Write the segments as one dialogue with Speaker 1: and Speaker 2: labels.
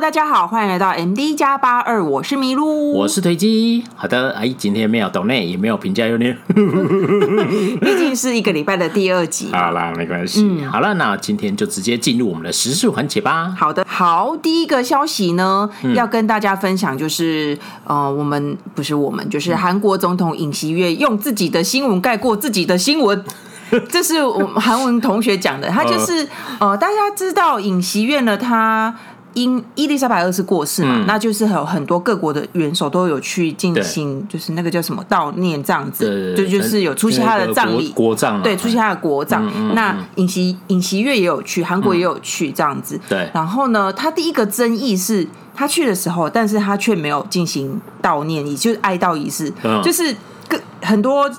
Speaker 1: 大家好，欢迎来到 MD 加八二，我是麋鹿，
Speaker 2: 我是推机。好的，哎，今天没有抖内，也没有评价优劣，
Speaker 1: 毕竟是一个礼拜的第二集。
Speaker 2: 好啦，没关系。嗯、好了，那今天就直接进入我们的时事环节吧。
Speaker 1: 好的，好，第一个消息呢，嗯、要跟大家分享，就是呃，我们不是我们，就是韩国总统尹锡悦用自己的新闻盖过自己的新闻。这是我们韩文同学讲的，他就是 呃，大家知道尹锡悦呢，他。因伊丽莎白二世过世嘛，嗯、那就是有很多各国的元首都有去进行，就是那个叫什么悼念这样子，对，就就是有出席他的葬礼，
Speaker 2: 国葬，
Speaker 1: 对，出席他的国葬。嗯嗯、那尹锡尹锡悦也有去，韩国也有去这样子。
Speaker 2: 嗯、对，
Speaker 1: 然后呢，他第一个争议是他去的时候，但是他却没有进行悼念，也就是哀悼仪式，嗯、就是各很多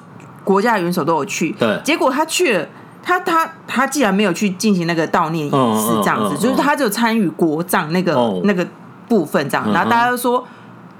Speaker 1: 国家的元首都有去，
Speaker 2: 对，
Speaker 1: 结果他去了。他他他既然没有去进行那个悼念仪式，这样子，就是他就参与国葬那个那个部分，这样，然后大家都说，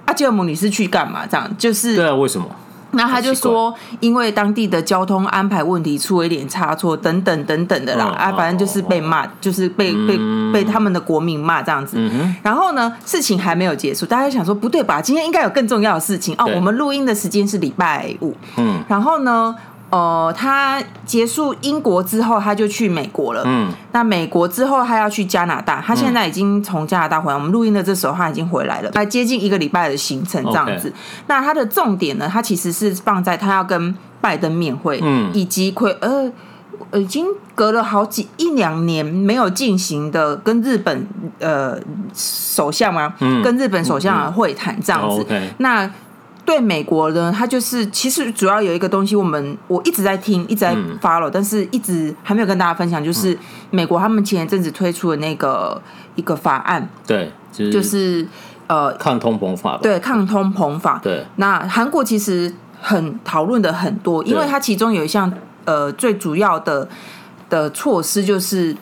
Speaker 1: 阿基尔姆你是去干嘛？这样就是
Speaker 2: 对啊，为什么？
Speaker 1: 那他就说，因为当地的交通安排问题出了一点差错，等等等等的啦，啊，反正就是被骂，就是被被被他们的国民骂这样子。然后呢，事情还没有结束，大家想说不对吧？今天应该有更重要的事情哦。我们录音的时间是礼拜五，嗯，然后呢？呃，他结束英国之后，他就去美国了。嗯，那美国之后，他要去加拿大。他现在已经从加拿大回来。我们录音的这时候，他已经回来了，来接近一个礼拜的行程这样子。那他的重点呢，他其实是放在他要跟拜登面会，嗯，以及亏呃，已经隔了好几一两年没有进行的跟日本呃首相吗？嗯，跟日本首相的会谈这样子。嗯 okay. 那对美国呢，它就是其实主要有一个东西，我们我一直在听，一直在 follow，嗯、但是一直还没有跟大家分享，就是美国他们前一阵子推出的那个一个法案，
Speaker 2: 对，就是、
Speaker 1: 就是、呃
Speaker 2: 抗通膨法，
Speaker 1: 对，抗通膨法，
Speaker 2: 对。
Speaker 1: 那韩国其实很讨论的很多，因为它其中有一项呃最主要的的措施就是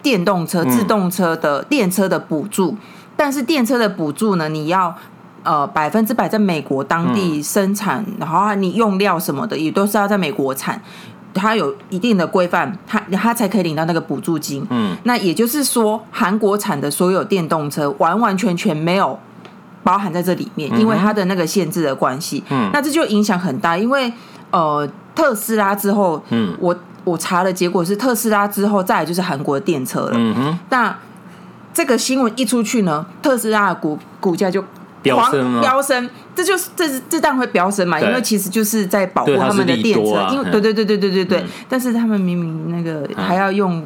Speaker 1: 电动车、自动车的电车的补助，嗯、但是电车的补助呢，你要。呃，百分之百在美国当地生产，嗯、然后你用料什么的也都是要在美国产，它有一定的规范，它它才可以领到那个补助金。嗯，那也就是说，韩国产的所有电动车完完全全没有包含在这里面，因为它的那个限制的关系。嗯，那这就影响很大，因为呃，特斯拉之后，嗯，我我查的结果是特斯拉之后再来就是韩国的电车了。嗯哼，那这个新闻一出去呢，特斯拉的股股价就。
Speaker 2: 飙升，
Speaker 1: 飙升，这就是这是这当然会飙升嘛，因为其实就是在保护他们的电车，因为对对对对对对对，但是他们明明那个还要用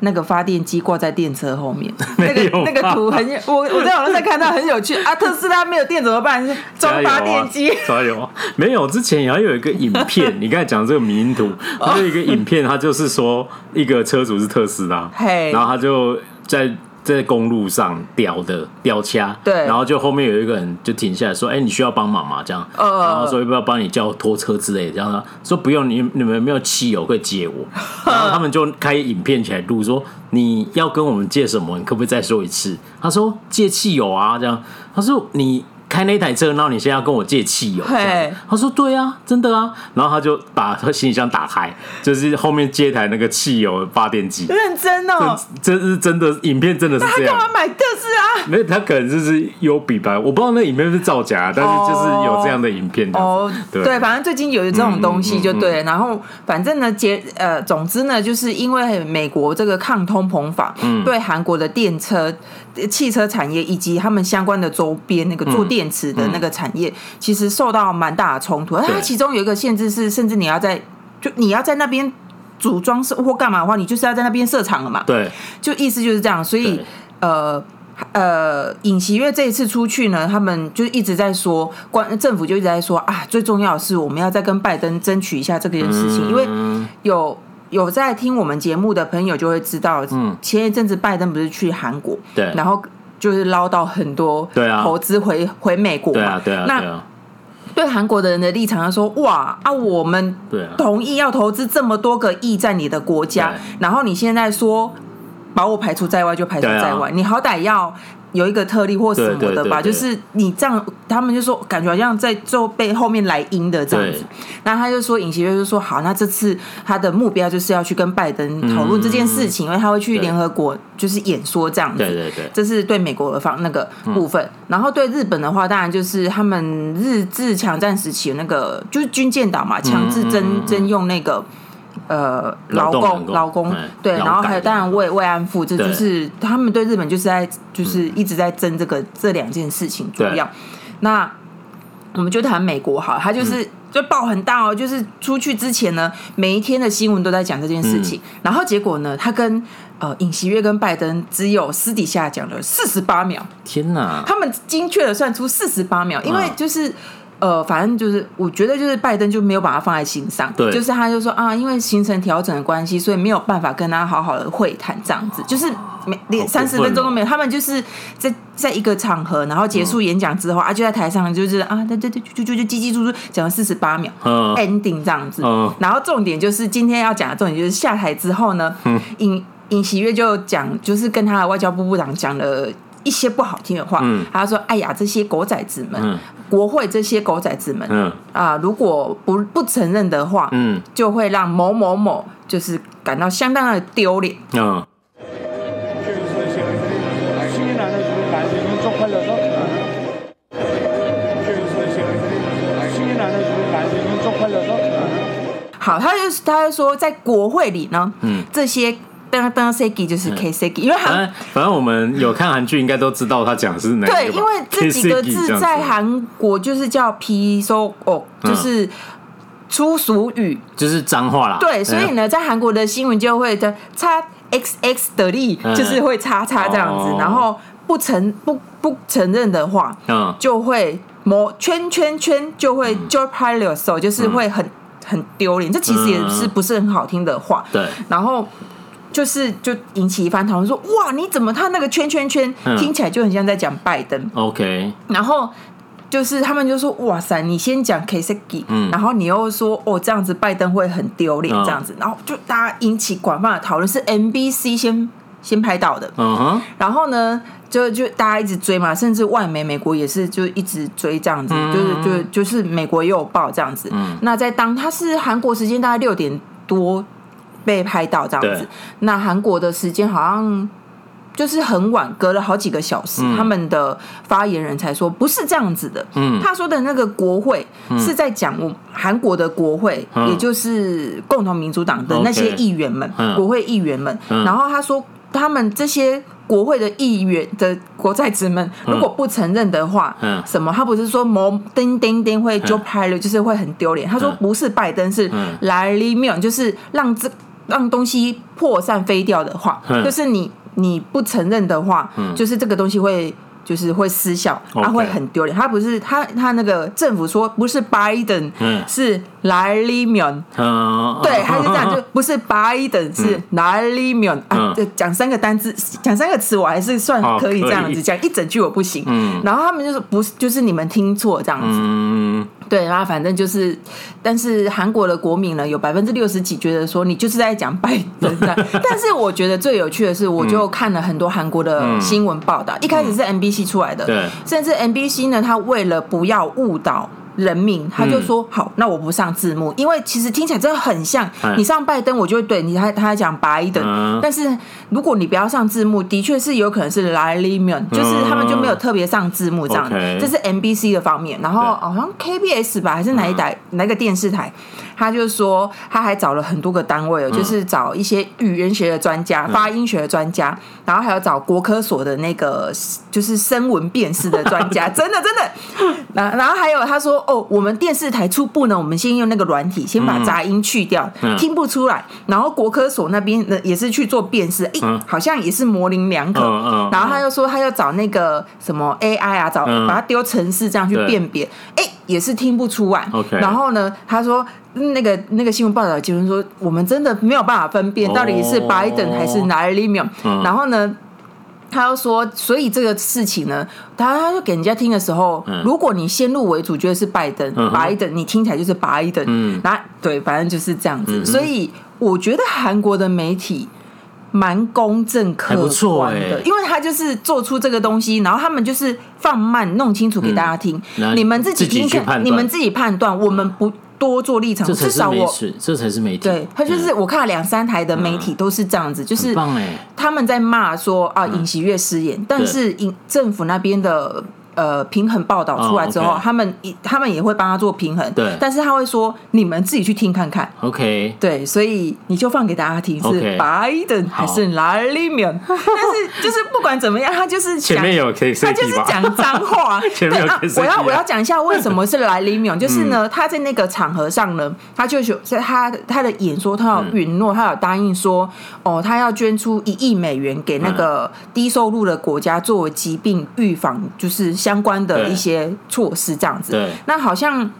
Speaker 1: 那个发电机挂在电车后面，那个那个图很有，我我在网上看到很有趣。啊，特斯拉没有电怎么办？装发电机？
Speaker 2: 加油啊！没有，之前也有一个影片，你刚才讲的这个迷因图，还有一个影片，它就是说一个车主是特斯拉，然后他就在。在公路上吊的吊掐，对，然后就后面有一个人就停下来说：“哎、欸，你需要帮忙吗？”这样，呃、然后说要不要帮你叫拖车之类的，这样说不用，你你们有没有汽油可以借我？然后他们就开影片起来录，说你要跟我们借什么？你可不可以再说一次？他说借汽油啊，这样，他说你。开那台车，然后你现在要跟我借汽油？对他说对啊，真的啊。然后他就把他行李箱打开，就是后面接台那个汽油发电机。
Speaker 1: 认真哦，
Speaker 2: 这是真的，影片真的是这样。
Speaker 1: 他干嘛买特斯拉？
Speaker 2: 没有，他可能就是有比吧，我不知道那影片是造假，但是就是有这样的影片。哦，对，
Speaker 1: 对，反正最近有这种东西就对。然后反正呢，结呃，总之呢，就是因为美国这个抗通膨法，嗯，对韩国的电车、汽车产业以及他们相关的周边那个做电。池的那个产业其实受到蛮大的冲突，它其中有一个限制是，甚至你要在就你要在那边组装设或干嘛的话，你就是要在那边设厂了嘛。对，就意思就是这样。所以呃呃，尹锡悦这一次出去呢，他们就一直在说，关政府就一直在说啊，最重要的是我们要再跟拜登争取一下这件事情，因为有有在听我们节目的朋友就会知道，嗯，前一阵子拜登不是去韩国，对，然后。就是捞到很多投资回回美国嘛，对啊，那对韩国的人的立场，他说哇啊，我们同意要投资这么多个亿在你的国家，然后你现在说把我排除在外就排除在外，你好歹要有一个特例或什么的吧，就是你这样，他们就说感觉好像在做背后面来阴的这样子。那他就说尹锡悦就说好，那这次他的目标就是要去跟拜登讨论这件事情，因为他会去联合国就是演说这样子。对对对，这是对美国的方那个部分。然后对日本的话，当然就是他们日治强战时期的那个就是军舰岛嘛，强制征征用那个。呃，劳工，劳工，对，然后还有当然慰慰安妇，这就是他们对日本就是在就是一直在争这个这两件事情主要。那我们就谈美国好，他就是就报很大哦，就是出去之前呢，每一天的新闻都在讲这件事情，然后结果呢，他跟呃尹锡悦跟拜登只有私底下讲了四十八秒，
Speaker 2: 天哪！
Speaker 1: 他们精确的算出四十八秒，因为就是。呃，反正就是，我觉得就是拜登就没有把他放在心上，对，就是他就说啊，因为行程调整的关系，所以没有办法跟他好好的会谈，这样子，就是没连三十分钟都没有。他们就是在在一个场合，然后结束演讲之后啊，就在台上就是啊，对对对，就就就叽叽喳喳讲了四十八秒嗯，ending 这样子。然后重点就是今天要讲的重点就是下台之后呢，尹尹喜月就讲，就是跟他的外交部部长讲了。一些不好听的话，嗯、他说：“哎呀，这些狗崽子们，嗯、国会这些狗崽子们，啊、嗯呃，如果不不承认的话，嗯、就会让某某某就是感到相当的丢脸。嗯”好，他就他就说，在国会里呢，嗯、这些。当当 Segi 就是 K Seki，因为韩
Speaker 2: 反正我们有看韩剧，应该都知道他讲的是哪个。
Speaker 1: 对，因为这几个字在韩国就是叫 Piso 哦，就是粗俗语，
Speaker 2: 就是脏话啦。
Speaker 1: 对，所以呢，在韩国的新闻就会的叉 XX 的力，就是会叉叉这样子，然后不承不不承认的话，嗯，就会抹圈圈圈，就会 j o p i l o s 就是会很很丢脸。这其实也是不是很好听的话。对，然后。就是就引起一番讨论，说哇，你怎么他那个圈圈圈听起来就很像在讲拜登
Speaker 2: ？OK，
Speaker 1: 然后就是他们就说哇塞，你先讲 Kaseki，嗯，然后你又说哦这样子拜登会很丢脸这样子，然后就大家引起广泛的讨论，是 NBC 先先拍到的，嗯哼，然后呢就就大家一直追嘛，甚至外媒美国也是就一直追这样子，就是就就是美国也有报这样子，嗯，那在当他是韩国时间大概六点多。被拍到这样子，那韩国的时间好像就是很晚，隔了好几个小时，嗯、他们的发言人才说不是这样子的。嗯，他说的那个国会是在讲我韩国的国会，嗯、也就是共同民主党的那些议员们，嗯、国会议员们。嗯、然后他说，他们这些国会的议员的国在职们，如果不承认的话，嗯，什么？他不是说某叮叮叮会就拍了，就是会很丢脸。他说不是拜登，是莱利妙，就是让这。让东西破散飞掉的话，嗯、就是你你不承认的话，嗯、就是这个东西会就是会失效，他.会很丢脸。他不是他他那个政府说不是拜登，嗯、是莱利妙，嗯、对，他是这样，就 不是拜登，嗯、是莱利妙啊。讲三个单字，讲三个词，我还是算可以这样子讲，一整句我不行。嗯、然后他们就是不是，就是你们听错这样子。嗯对，然后反正就是，但是韩国的国民呢，有百分之六十几觉得说你就是在讲拜登。但是我觉得最有趣的是，我就看了很多韩国的新闻报道，嗯、一开始是 MBC 出来的，对，甚至 NBC 呢，他为了不要误导。人民，他就说好，那我不上字幕，因为其实听起来真的很像。你上拜登，我就会对你，他他讲拜登。但是如果你不要上字幕，的确是有可能是莱利妙，就是他们就没有特别上字幕这样。这是 NBC 的方面，然后好像 KBS 吧，还是哪一台哪个电视台？他就说他还找了很多个单位哦，就是找一些语言学的专家、发音学的专家，然后还有找国科所的那个就是声纹辨识的专家，真 的真的。然然后还有他说。哦，我们电视台初步呢，我们先用那个软体，先把杂音去掉，嗯、听不出来。然后国科所那边呢，也是去做辨识，哎，嗯、好像也是模棱两可。然后他又说，他要找那个什么 AI 啊，找、嗯、把它丢城市这样去辨别，哎对，也是听不出来。然后呢，他说那个那个新闻报道结论说，我们真的没有办法分辨到底是拜登还是莱利妙。嗯、然后呢？他又说，所以这个事情呢，他他就给人家听的时候，嗯、如果你先入为主觉得是拜登，拜登，你听起来就是拜登，嗯，那对，反正就是这样子。嗯、所以我觉得韩国的媒体蛮公正客观的，因为他就是做出这个东西，然后他们就是放慢弄清楚给大家听，你们自己听看，你们自己判断，我们不。多做立场，至少我
Speaker 2: 这才是媒体。
Speaker 1: 对，他就是我看了两三台的媒体都是这样子，就是他们在骂说啊，尹锡悦失言，但是尹政府那边的。呃，平衡报道出来之后，他们他们也会帮他做平衡，
Speaker 2: 对。
Speaker 1: 但是他会说，你们自己去听看看
Speaker 2: ，OK。
Speaker 1: 对，所以你就放给大家听，是拜登还是莱利妙？但是就是不管怎么样，他就是
Speaker 2: 前面有 K C，
Speaker 1: 他就是讲脏话。
Speaker 2: 前面有
Speaker 1: 我要我要讲一下为什么是莱利妙，就是呢，他在那个场合上呢，他就有在他他的演说，他有允诺，他有答应说，哦，他要捐出一亿美元给那个低收入的国家作为疾病预防，就是。相关的一些措施，这样子。
Speaker 2: 对，
Speaker 1: 那好像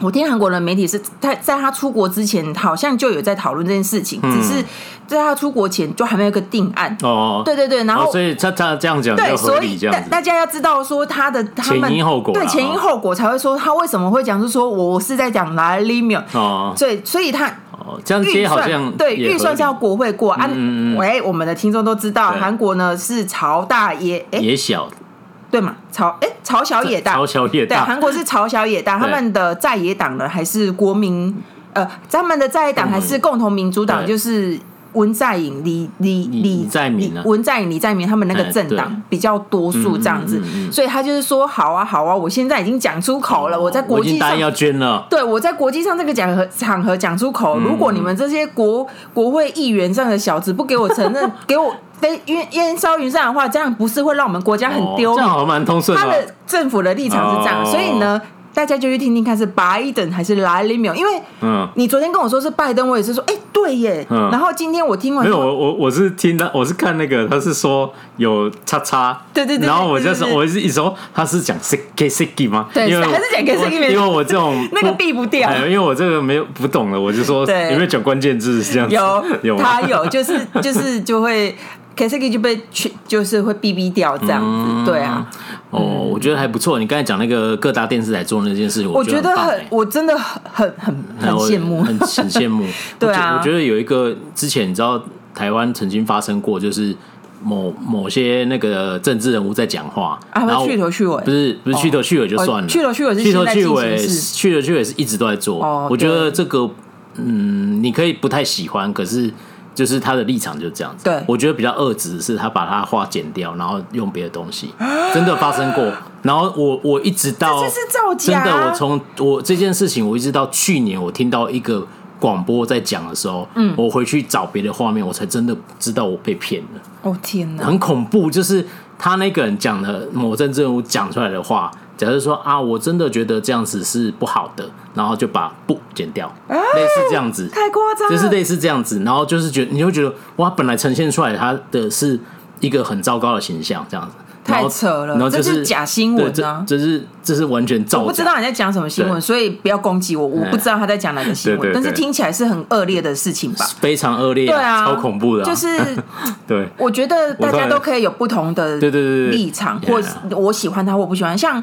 Speaker 1: 我听韩国的媒体是在在他出国之前，好像就有在讨论这件事情，只是在他出国前就还没有一个定案。哦，对对对，然后
Speaker 2: 所以他他这样讲，
Speaker 1: 对，所以大大家要知道说他的
Speaker 2: 前因后果，
Speaker 1: 对前因后果才会说他为什么会讲，是说我是在讲莱利妙哦，对，所以他
Speaker 2: 哦这样接好像
Speaker 1: 对预算是要国会过啊。喂，我们的听众都知道，韩国呢是朝大野
Speaker 2: 野小。
Speaker 1: 对嘛，朝哎朝小野大，
Speaker 2: 朝小野大，
Speaker 1: 对，韩国是朝小野大，他们的在野党呢还是国民，呃，他们的在野党还是共同民主党，就是文在寅、李李李在明、文在寅、李在明他们那个政党比较多数这样子，所以他就是说，好啊好啊，我现在已经讲出口了，我在国际上
Speaker 2: 要捐了，
Speaker 1: 对，我在国际上这个讲和场合讲出口，如果你们这些国国会议员这样的小子不给我承认，给我。非烟烟消云散的话，这样不是会让我们国家很丢脸？
Speaker 2: 这样好蛮通顺。
Speaker 1: 他的政府的立场是这样，所以呢，大家就去听听看是拜登还是莱利妙。因为，嗯，你昨天跟我说是拜登，我也是说，哎，对耶。然后今天我听完，
Speaker 2: 没有我我我是听到我是看那个他是说有叉叉，
Speaker 1: 对对对。
Speaker 2: 然后我就说我是一说他是讲 siki siki 吗？
Speaker 1: 对，还是讲 siki siki？
Speaker 2: 因为我这种
Speaker 1: 那个避不掉，
Speaker 2: 因为我这个没有不懂了，我就说有没有讲关键字是这样子？
Speaker 1: 有有，他有，就是就是就会。K C K 就被去，就是会哔哔掉这样子，嗯、对啊。
Speaker 2: 哦，嗯、我觉得还不错。你刚才讲那个各大电视台做那件事情，我觉得很，
Speaker 1: 很我真的很很很羡慕，
Speaker 2: 很很羡慕。
Speaker 1: 对啊我，
Speaker 2: 我觉得有一个之前你知道台湾曾经发生过，就是某某些那个政治人物在讲话，
Speaker 1: 啊，然后去头去尾，
Speaker 2: 不是不是去头去尾就算了，哦、去头去尾去头去尾去头去尾是一直都在做。哦、我觉得这个嗯，你可以不太喜欢，可是。就是他的立场就是这样子，
Speaker 1: 对，
Speaker 2: 我觉得比较恶质是他把他话剪掉，然后用别的东西，真的发生过。然后我我一直到
Speaker 1: 这是造假，
Speaker 2: 真的，我从我这件事情，我一直到去年我听到一个广播在讲的时候，嗯，我回去找别的画面，我才真的知道我被骗了。
Speaker 1: 哦天哪，
Speaker 2: 很恐怖，就是他那个人讲的某政治人物讲出来的话。假设说啊，我真的觉得这样子是不好的，然后就把不剪掉，类似这样子，
Speaker 1: 太夸张，
Speaker 2: 就是类似这样子，然后就是觉得你会觉得哇，本来呈现出来它的是一个很糟糕的形象，这样子。
Speaker 1: 太扯了，然后这是假新闻啊！
Speaker 2: 这是这是完全造。
Speaker 1: 我不知道你在讲什么新闻，所以不要攻击我。我不知道他在讲哪个新闻，但是听起来是很恶劣的事情吧？
Speaker 2: 非常恶劣，对啊，超恐怖的。
Speaker 1: 就是
Speaker 2: 对，
Speaker 1: 我觉得大家都可以有不同的对对对立场，或我喜欢他或不喜欢。像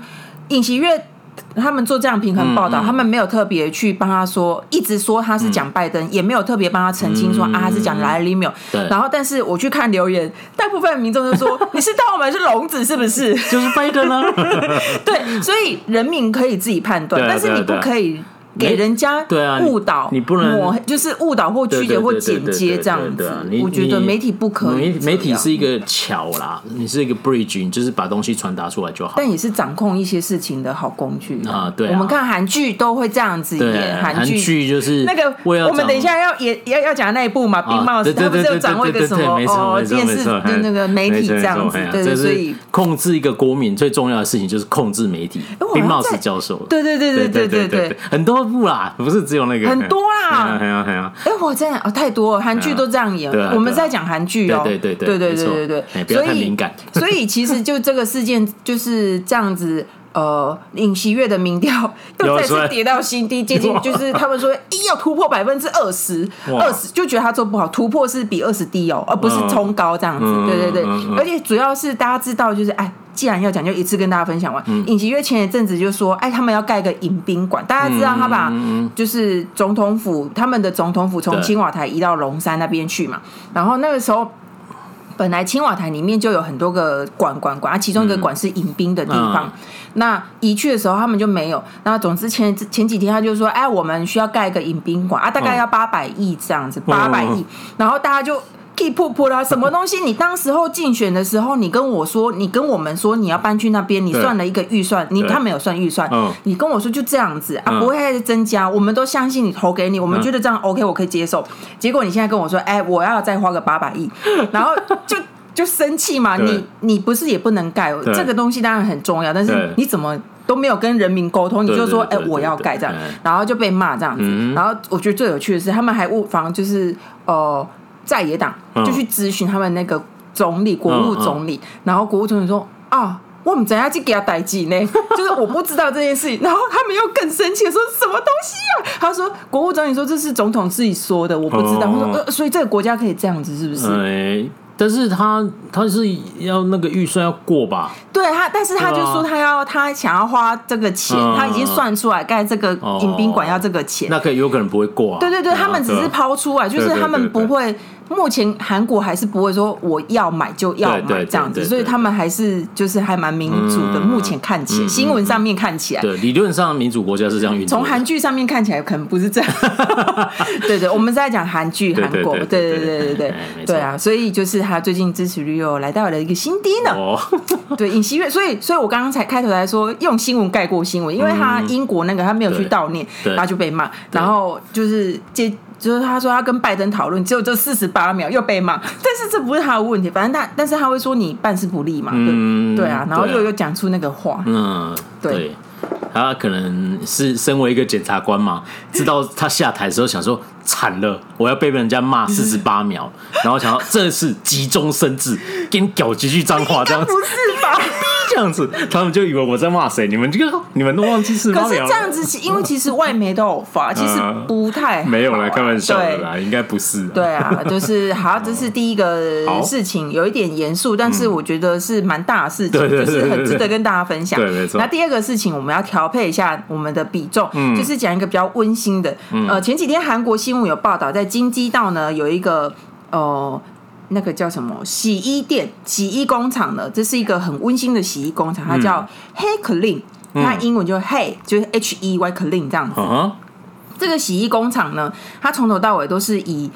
Speaker 1: 尹锡悦。他们做这样平衡报道，嗯嗯、他们没有特别去帮他说，一直说他是讲拜登，嗯、也没有特别帮他澄清说、嗯、啊他是讲莱利缪。对。然后，但是我去看留言，大部分民众就说：“你是当我们是聋子是不是？”
Speaker 2: 就是拜登啊。
Speaker 1: 对，所以人民可以自己判断，但是你不可以。给人家对啊误导，
Speaker 2: 你不能
Speaker 1: 就是误导或曲解或剪接这样子。我觉得媒体不可以。
Speaker 2: 媒体是一个桥啦，你是一个 bridge，你就是把东西传达出来就好。
Speaker 1: 但也是掌控一些事情的好工具
Speaker 2: 啊。对，
Speaker 1: 我们看韩剧都会这样子演。韩剧
Speaker 2: 就是
Speaker 1: 那个，我们等一下要演要要讲那一部嘛，《冰帽》他不是有掌握一个什么哦电视的那个媒体这样子。对对，所以
Speaker 2: 控制一个国民最重要的事情就是控制媒体。冰帽是教授。
Speaker 1: 对对对对对对对，
Speaker 2: 很多部啦，不是。只有那个
Speaker 1: 很多啦，
Speaker 2: 很啊！
Speaker 1: 哎，我真的哦，太多了，韩剧都这样演。我们在讲韩剧哦，
Speaker 2: 对对
Speaker 1: 对对对对对
Speaker 2: 对所以敏感。
Speaker 1: 所以其实就这个事件就是这样子，呃，尹锡悦的民调又再次跌到新低，接近就是他们说一 要突破百分之二十，二十就觉得他做不好，突破是比二十低哦，而不是冲高这样子。嗯、对对对，而且主要是大家知道，就是哎，既然要讲，就一次跟大家分享完。尹锡悦前一阵子就说，哎，他们要盖个迎宾馆，大家知道他把就是总统府，他们的总统府从青瓦台移到龙山那边去嘛，然后那个时候。本来青瓦台里面就有很多个馆馆馆，啊，其中一个馆是迎宾的地方。嗯、那移去的时候，他们就没有。那总之前前几天他就说，哎，我们需要盖一个迎宾馆啊，大概要八百亿这样子，八百亿。然后大家就。噗噗啦，什么东西？你当时候竞选的时候，你跟我说，你跟我们说你要搬去那边，你算了一个预算，你他没有算预算，你跟我说就这样子啊，不会再增加，我们都相信你投给你，我们觉得这样 OK，我可以接受。结果你现在跟我说，哎，我要再花个八百亿，然后就就生气嘛？你你不是也不能盖这个东西，当然很重要，但是你怎么都没有跟人民沟通，你就说哎我要盖这样，然后就被骂这样子。然后我觉得最有趣的是，他们还误防就是呃。在野党就去咨询他们那个总理、国务总理，然后国务总理说：“啊，我们怎样去给他代志呢？就是我不知道这件事情。”然后他们又更生气，说什么东西啊？他说：“国务总理说这是总统自己说的，我不知道。”他说：“呃，所以这个国家可以这样子，是不是？”
Speaker 2: 但是他他是要那个预算要过吧？
Speaker 1: 对他，但是他就说他要他想要花这个钱，他已经算出来盖这个迎宾馆要这个钱，
Speaker 2: 那可以有可能不会过啊。
Speaker 1: 对对对，他们只是抛出来，就是他们不会。目前韩国还是不会说我要买就要买这样子，所以他们还是就是还蛮民主的。目前看起来，新闻上面看起来，
Speaker 2: 对，理论上民主国家是这样运作。
Speaker 1: 从韩剧上面看起来可能不是这样。对对，我们在讲韩剧，韩国，对对对对对对，对啊，所以就是他最近支持率又来到了一个新低呢。对，尹锡悦，所以所以我刚刚才开头来说用新闻盖过新闻，因为他英国那个他没有去悼念，他就被骂，然后就是接。就是他说他跟拜登讨论，只有这四十八秒又被骂，但是这不是他的问题，反正他，但是他会说你办事不力嘛，嗯、对，对啊，然后又又讲出那个话，嗯，对，对，他可能是身为一个检察官嘛，知道他下台的时候想说惨了，我要被人家骂 四十八秒，然后想到这是急中生智，给你搞几句脏话这样子，不是吧？这样子，他们就以为我在骂谁？你们这个，你们都忘记是。可是这样子，因为其实外媒都有发，其实不太好。没有来开玩笑的啦，应该不是。对啊，就是 好，这是第一个事情，有一点严肃，但是我觉得是蛮大的事情，就是很值得跟大家分享。对，没错。那第二个事情，我们要调配一下我们的比重，就是讲一个比较温馨的。呃，前几天韩国新闻有报道，在京畿道呢有一个呃。那个叫什么洗衣店、洗衣工厂呢？这是一个很温馨的洗衣工厂，它叫 Hey Clean，它英文就 Hey，就是 H E Y Clean 这样子。Uh. 这个洗衣工厂呢，它从头到尾都是以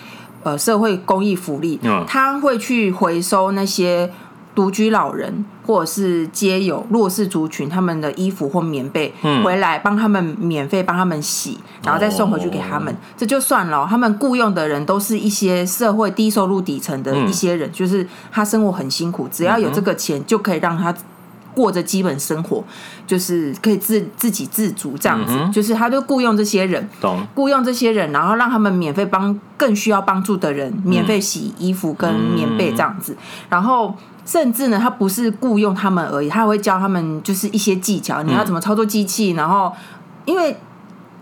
Speaker 1: 呃社会公益福利，它会去回收那些。独居老人或者是街友弱势族群，他们的衣服或棉被回来帮他们免费帮他们洗，然后再送回去给他们，这就算了。他们雇佣的人都是一些社会低收入底层的一些人，就是他生活很辛苦，只要有这个钱就可以让他过着基本生活，就是可以自自给自足这样子。就是他就雇佣这些人，雇佣这些人，然后让他们免费帮更需要帮助的人免费洗衣服跟棉被这样子，然后。甚至呢，他不是雇佣他们而已，他会教他们就是一些技巧，你要怎么操作机器。然后，因为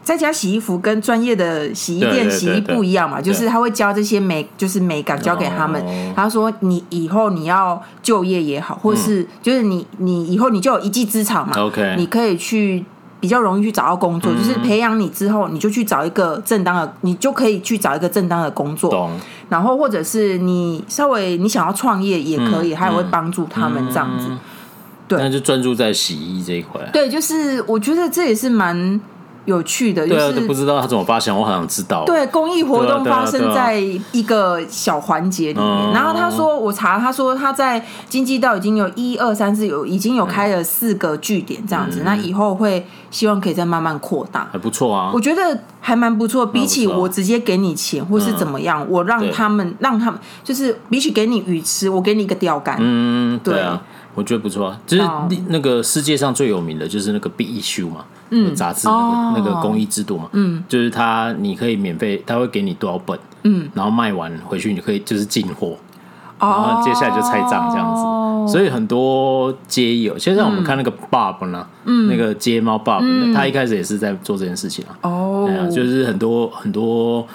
Speaker 1: 在家洗衣服跟专业的洗衣店洗衣不一样嘛，就是他会教这些美，就是美感教给他们。他说：“你以后你要就业也好，或是就是你你以后你就有一技之长嘛，OK，你可以去。”比较容易去找到工作，就是培养你之后，你就去找一个正当的，你就可以去找一个正当的工作。懂。然后或者是你稍微你想要创业也可以，他也会帮助他们这样子。对，那就专注在洗衣这一块。对，就是我觉得这也是蛮。有趣的，就不知道他怎么发现，我好想知道。对，公益活动发生在一个小环节里面。然后他说，我查，他说他在经济道已经有一二三四有已经有开了四个据点这样子。那以后会希望可以再慢慢扩大，还不错啊。我觉得还蛮不错，比起我直接给你钱或是怎么样，我让他们让他们就是比起给你鱼吃，我给你一个钓竿。嗯，对啊，我觉得不错啊。就是那个世界上最有名的就是那个 Big Issue 嘛。嗯，杂志那个那个公益制度嘛，嗯，就是他你可以免费，他会给你多少本，嗯，然后卖完回去你可以就是进货，然后接下来就拆账这样子，
Speaker 2: 所以很多街友，现在我们看那个 Bob 呢，嗯，那个街猫 Bob，嗯，他一开始也是在做这件事情啊。哦，就是很多很多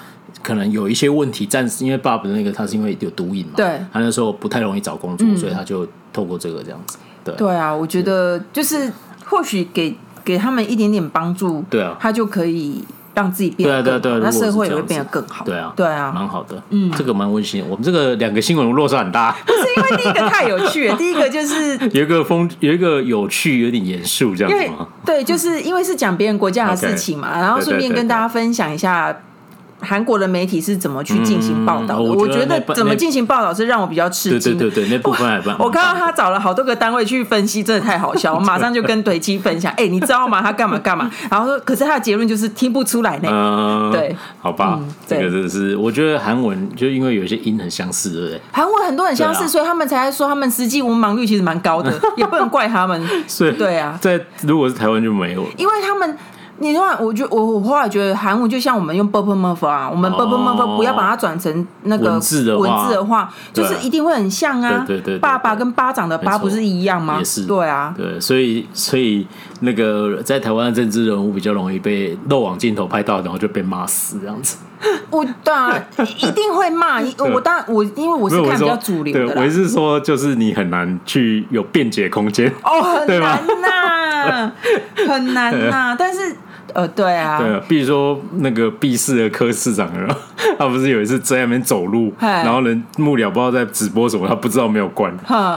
Speaker 2: 可能有一些问题，暂时因为 Bob 的那个他是因为有毒瘾嘛，
Speaker 1: 对，
Speaker 2: 他那时候不太容易找工作，所以他就透过这个这样子。对，
Speaker 1: 对啊，我觉得就是或许给给他们一点点帮助，对啊，他就可以。让自己变得更好，对对对，那社会也会变得更好。
Speaker 2: 对啊，
Speaker 1: 对啊，
Speaker 2: 蛮好的。嗯，这个蛮温馨。我们这个两个新闻落差很大，
Speaker 1: 不是因为第一个太有趣了，第一个就是
Speaker 2: 有一个风，有一个有趣，有点严肃这样子吗？
Speaker 1: 对，就是因为是讲别人国家的事情嘛，然后顺便跟大家分享一下。韩国的媒体是怎么去进行报道的？我觉得怎么进行报道是让我比较吃惊。
Speaker 2: 对对对，那部分还
Speaker 1: 我看到他找了好多个单位去分析，真的太好笑。我马上就跟怼七分享，哎，你知道吗？他干嘛干嘛？然后说，可是他的结论就是听不出来呢。对，
Speaker 2: 好吧，这个真的是，我觉得韩文就因为有些音很相似，对不对？
Speaker 1: 韩文很多很相似，所以他们才说他们实际文盲率其实蛮高的，也不能怪他们。
Speaker 2: 所以对啊，在如果是台湾就没有，
Speaker 1: 因为他们。你的话，我就我我后来觉得韩文就像我们用 bubble m u f f 啊，我们 bubble m u f f 不要把它转成那个文字的文字的话，就是一定会很像啊。对对对，爸爸跟巴掌的巴不是一样吗？也是。对啊。
Speaker 2: 对，所以所以那个在台湾的政治人物比较容易被漏网镜头拍到，然后就被骂死这样子。
Speaker 1: 我对然一定会骂，我当然我因为我是看比较主流的
Speaker 2: 我意思是说，就是你很难去有辩解空间
Speaker 1: 哦，很难呐、啊，很难呐、啊。但是呃，对啊，
Speaker 2: 对啊，比如说那个 B 市的科市长，他不是有一次在那边走路，然后人幕僚不知道在直播什么，他不知道没有关，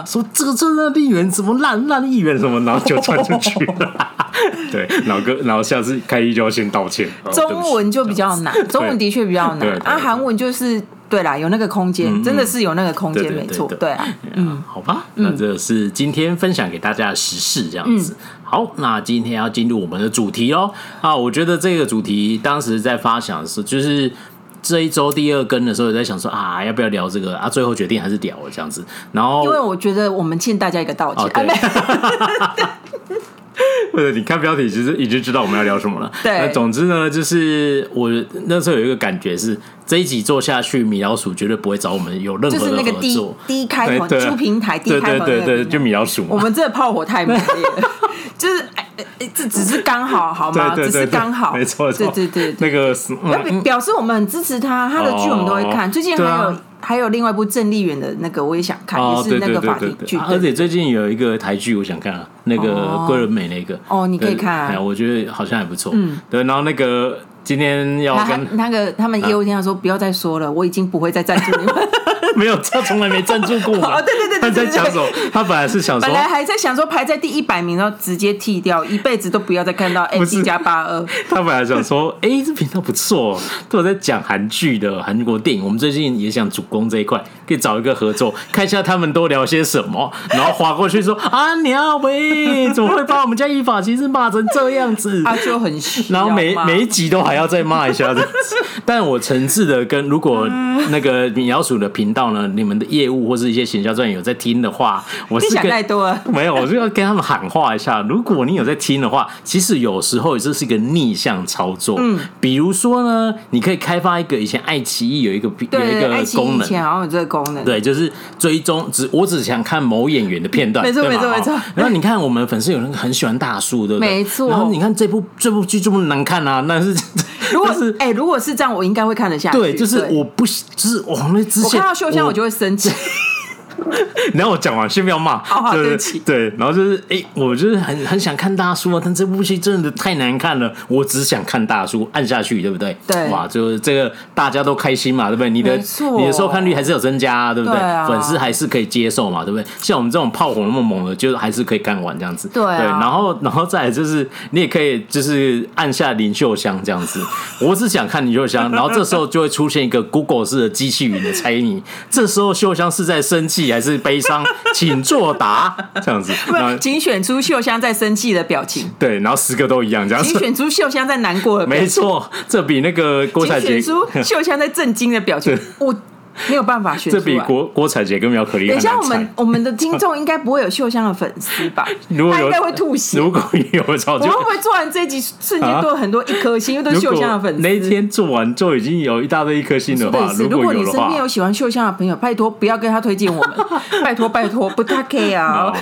Speaker 2: 说这个这那议员怎么烂烂议员什么，然后就传出去了。对，然后哥，然后下次开议就要先道歉。
Speaker 1: 中文就比较难，中文的确比较难，啊，韩文就是。对啦，有那个空间，真的是有那个空间，没错。对啊，嗯，
Speaker 2: 好吧，那这是今天分享给大家的时事，这样子。好，那今天要进入我们的主题哦。啊，我觉得这个主题当时在发想的时候，就是这一周第二更的时候，也在想说啊，要不要聊这个啊？最后决定还是聊了这样子。然后，
Speaker 1: 因为我觉得我们欠大家一个道歉。
Speaker 2: 或者 你看标题，其实已经知道我们要聊什么了。
Speaker 1: 对，
Speaker 2: 那总之呢，就是我那时候有一个感觉是，这一集做下去，米老鼠绝对不会找我们有任何的合作。就是那个
Speaker 1: 低低开头，猪平台低开头，
Speaker 2: 对对对，就米老鼠。
Speaker 1: 我们这个炮火太猛烈了，就是哎哎，这只是刚好好吗？只是刚好，
Speaker 2: 没错，
Speaker 1: 对对对，
Speaker 2: 那个
Speaker 1: 表表示我们很支持他，他的剧我们都会看。最近还有。还有另外一部郑丽媛的那个，我也想看，也是那个法庭剧。
Speaker 2: 而且最近有一个台剧，我想看啊，那个桂纶镁那个。
Speaker 1: 哦，你可以看，
Speaker 2: 我觉得好像还不错。嗯，对，然后那个今天要跟
Speaker 1: 那个他们业务听他说，不要再说了，我已经不会再赞助你们。
Speaker 2: 没有，他从来没赞助过。
Speaker 1: 哦，对对对，他
Speaker 2: 在讲什么？他本来是想说，
Speaker 1: 本来还在想说排在第一百名，然后直接剃掉，一辈子都不要再看到 S 加八二。
Speaker 2: 他本来想说，哎，这频道不错，都有在讲韩剧的韩国电影。我们最近也想主攻这一块，可以找一个合作，看一下他们都聊些什么，然后划过去说啊，鸟喂，怎么会把我们家依法其实骂成这样子？
Speaker 1: 他就很，
Speaker 2: 然后每每一集都还要再骂一下子。但我诚挚的跟，如果那个米老鼠的频道。呢，你们的业务或是一些行销专员有在听的话，我是
Speaker 1: 想太多了。
Speaker 2: 没有，我就要跟他们喊话一下。如果你有在听的话，其实有时候这是一个逆向操作。嗯，比如说呢，你可以开发一个以前爱奇艺有一个有一个功能，
Speaker 1: 以前好像有这个功能，
Speaker 2: 对，就是追踪只我只想看某演员的片段，
Speaker 1: 没错没错没错。
Speaker 2: 然后你看我们粉丝有人很喜欢大叔，对不对？
Speaker 1: 没错。
Speaker 2: 然后你看这部这部剧这么难看啊，那是
Speaker 1: 如果是 哎，如果是这样，我应该会看得下去。
Speaker 2: 对，就是我不就是我们之前
Speaker 1: 我看到秀香，我就会生气。
Speaker 2: 然后我讲完，先不要骂。对不起对，然后就是，哎，我就是很很想看大叔啊，但这部戏真的太难看了，我只想看大叔，按下去，对不对？
Speaker 1: 对，
Speaker 2: 哇，就是这个大家都开心嘛，对不对？你的你的收看率还是有增加，啊对不对？粉丝还是可以接受嘛，对不对？像我们这种炮火那么猛的，就还是可以看完这样子。对，然后然后再来就是，你也可以就是按下林秀香这样子，我只想看林秀香，然后这时候就会出现一个 Google 式的机器语的猜谜，这时候秀香是在生气。还是悲伤，请作答。这样子，
Speaker 1: 请选出秀香在生气的表情。
Speaker 2: 对，然后十个都一样，这样子。
Speaker 1: 请选出秀香在难过的表情。
Speaker 2: 没错，这比那个郭采洁。
Speaker 1: 请选出秀香在震惊的表情。我没有办法选。
Speaker 2: 这比郭郭采洁跟苗可丽。
Speaker 1: 等一下，我们我们的听众应该不会有秀香的粉丝吧？如果有他应该会吐血。
Speaker 2: 如果有，我
Speaker 1: 们会不会做完这一集瞬间都有很多一颗星，因为都是秀香的粉丝？
Speaker 2: 那一天做完就已经有一大堆一颗星的话，
Speaker 1: 如果你身边有喜欢秀香的朋友，拜托不要跟他推荐我们，拜托拜托，不太可以啊。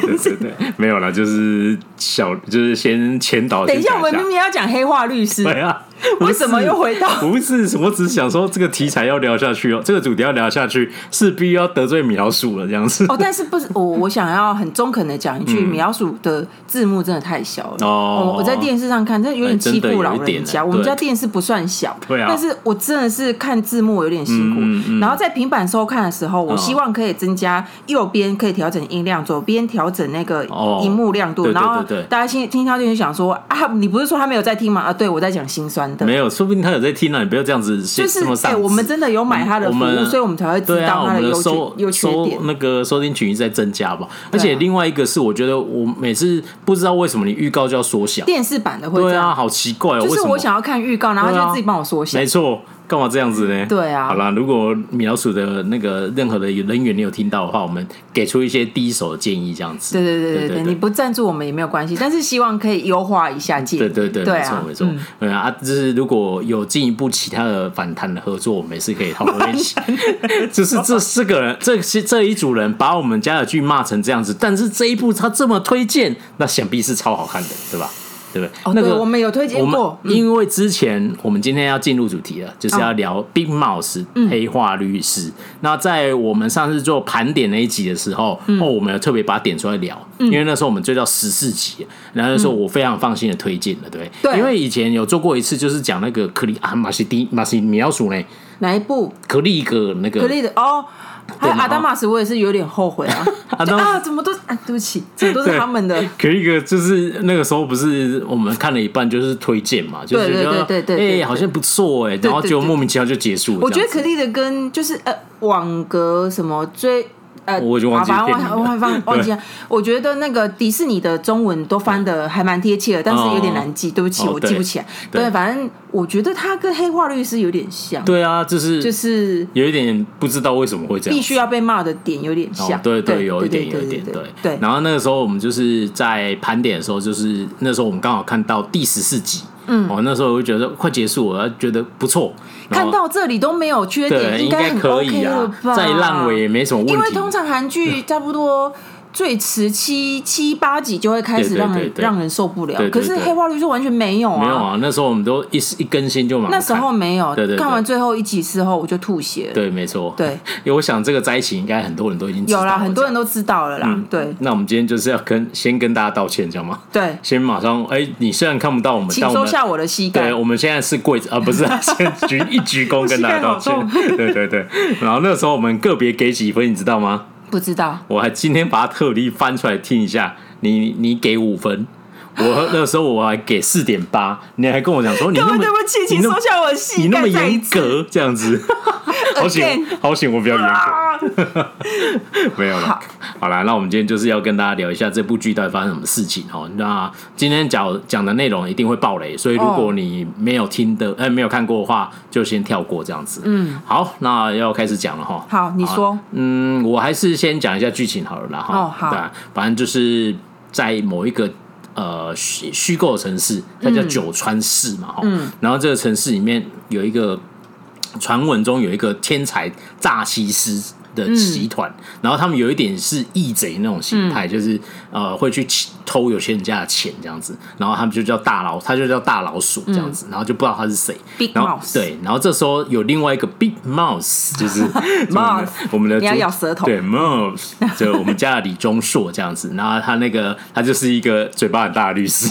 Speaker 2: 对对对，没有了，就是小，就是先前导。
Speaker 1: 等一下，我们明明要讲黑化律师。对啊。为什么又回到？
Speaker 2: 不是，我只是想说这个题材要聊下去哦，这个主题要聊下去，势必要得罪米老鼠了这样子。
Speaker 1: 哦，但是不是 我我想要很中肯的讲一句，米老鼠的字幕真的太小了哦。我在电视上看，真的有点欺负老人家。我们家电视不算小，对啊，但是我真的是看字幕有点辛苦。然后在平板收看的时候，我希望可以增加右边可以调整音量，左边调整那个荧幕亮度。然后大家听听到就想说啊，你不是说他没有在听吗？啊，对我在讲心酸。
Speaker 2: 没有，说不定他有在听呢。你不要这样子，
Speaker 1: 就是哎，我们真的有买他的服务，所以我们才会知道他的优优缺点。
Speaker 2: 那个收听群一直在增加吧。而且另外一个是，我觉得我每次不知道为什么你预告就要缩小，
Speaker 1: 电视版的会，
Speaker 2: 对啊，好奇怪哦。
Speaker 1: 就是我想要看预告，然后他就自己帮我缩小。
Speaker 2: 没错。干嘛这样子呢？
Speaker 1: 对啊，
Speaker 2: 好啦，如果米老鼠的那个任何的人员你有听到的话，我们给出一些第一手的建议，这样子。
Speaker 1: 对对对对对，你不赞助我们也没有关系，但是希望可以优化一下建议。
Speaker 2: 对对对，没错没错。对啊，就是如果有进一步其他的反弹的合作，我们也是可以讨论一下。就是这四个人，这些这一组人把我们家的剧骂成这样子，但是这一部他这么推荐，那想必是超好看的，对吧？对不对？
Speaker 1: 哦，那个我们有推荐过。
Speaker 2: 因为之前我们今天要进入主题了，就是要聊 Big Mouse 黑化律师。那在我们上次做盘点那一集的时候，哦，我们有特别把它点出来聊，因为那时候我们追到十四集，然后那时候我非常放心的推荐了，对不对？因为以前有做过一次，就是讲那个克里啊马西迪马西米老鼠呢，
Speaker 1: 哪一部？
Speaker 2: 克利格那个？
Speaker 1: 克利的哦。还有阿达玛斯，我也是有点后悔啊！啊，怎么都啊，对不起，怎么都是他们的？
Speaker 2: 可一个就是那个时候不是我们看了一半就是推荐嘛，就是觉得哎，好像不错哎，然后就莫名其妙就结束了。
Speaker 1: 我觉得可丽的跟就是呃网格什么追。呃，
Speaker 2: 我就忘记忘
Speaker 1: 忘忘记了。我觉得那个迪士尼的中文都翻的还蛮贴切的，但是有点难记，对不起，我记不起来。对，反正我觉得他跟黑化律师有点像。
Speaker 2: 对啊，就是
Speaker 1: 就是
Speaker 2: 有一点不知道为什么会这样，
Speaker 1: 必须要被骂的点有点像。
Speaker 2: 对对，有一点有一点对对。然后那个时候我们就是在盘点的时候，就是那时候我们刚好看到第十四集。嗯，哦，那时候我就觉得快结束了，觉得不错。
Speaker 1: 看到这里都没有缺点，应该可以了吧？
Speaker 2: 再烂尾也没什么问题。
Speaker 1: 因为通常韩剧差不多。最迟七七八集就会开始让人让人受不了，可是黑化率是完全没有啊，
Speaker 2: 没有啊，那时候我们都一一更新就马上。
Speaker 1: 那时候没有，对对看完最后一集之后我就吐血了。
Speaker 2: 对，没错，
Speaker 1: 对，
Speaker 2: 因为我想这个灾情应该很多人都已经
Speaker 1: 有啦，很多人都知道了啦。对，
Speaker 2: 那我们今天就是要跟先跟大家道歉，知道吗？
Speaker 1: 对，
Speaker 2: 先马上哎，你虽然看不到我们，
Speaker 1: 请收下我的膝盖。
Speaker 2: 对，我们现在是跪着啊，不是 先鞠一鞠躬跟大家道歉。对对对，然后那时候我们个别给几分，你知道吗？
Speaker 1: 不知道，
Speaker 2: 我还今天把它特地翻出来听一下。你你给五分，我那时候我还给四点八，你还跟我讲说你那么
Speaker 1: 对不起，请收下我的膝盖，
Speaker 2: 你那么严格这样子，好险好险，我比较严格，没有了。好啦，那我们今天就是要跟大家聊一下这部剧到底发生什么事情哦。那今天讲讲的内容一定会爆雷，所以如果你没有听的，哎，没有看过的话，就先跳过这样子。嗯，好，那要开始讲了哈。
Speaker 1: 好，你说。
Speaker 2: 嗯，我还是先讲一下剧情好了啦。哈。哦，好。对，反正就是在某一个呃虚虚构的城市，它叫九川市嘛。嗯。然后这个城市里面有一个传闻中有一个天才诈欺师。的集团，嗯、然后他们有一点是义贼那种心态，嗯、就是呃会去偷有钱人家的钱这样子，然后他们就叫大老，他就叫大老鼠这样子，嗯、然后就不知道他是谁。
Speaker 1: Big Mouse
Speaker 2: 对，然后这时候有另外一个 Big Mouse，就是
Speaker 1: Mouse，
Speaker 2: 我们的
Speaker 1: 你要咬舌头，
Speaker 2: 对 Mouse，就我们家的李钟硕这样子，然后他那个他就是一个嘴巴很大的律师，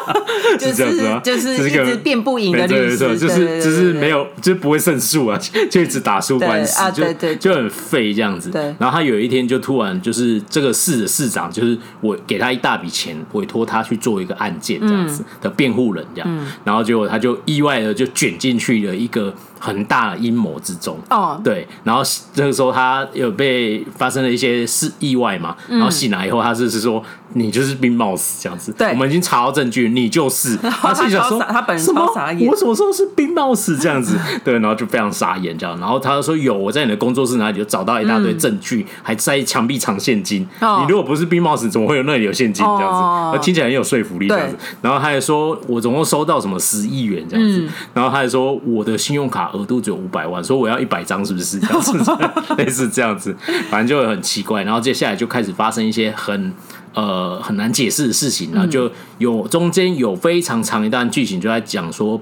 Speaker 1: 就是这样子吗？就是一直辩不赢的律师，
Speaker 2: 就是就是没有，就是不会胜诉啊，就一直打输官司，就就很。废这样子，对。然后他有一天就突然就是这个市的市长，就是我给他一大笔钱，委托他去做一个案件这样子的辩护人这样。然后结果他就意外的就卷进去了一个很大的阴谋之中。
Speaker 1: 哦，
Speaker 2: 对，然后这个时候他有被发生了一些事意外嘛，然后醒来以后，他就是说你就是冰帽死这样子。对，我们已经查到证据，你就是。他自己想说
Speaker 1: 他本人超傻眼，
Speaker 2: 我什么时候是冰帽死这样子？对，然后就非常傻眼这样。然后他就说有，我在你的工作室哪里就找到一大堆证据，还在墙壁藏现金。你如果不是冰帽死，怎么会有那里有现金这样子？那听起来很有说服力这样子。然后他还说我总共收到什么十亿元这样子。然后他还说我的信用卡额度只有五百万，说我要一百张是不是这样子？类似这样子，反正就很奇怪。然后接下来就开始发生一些很呃很难解释的事情，然后就有中间有非常长一段剧情就在讲说，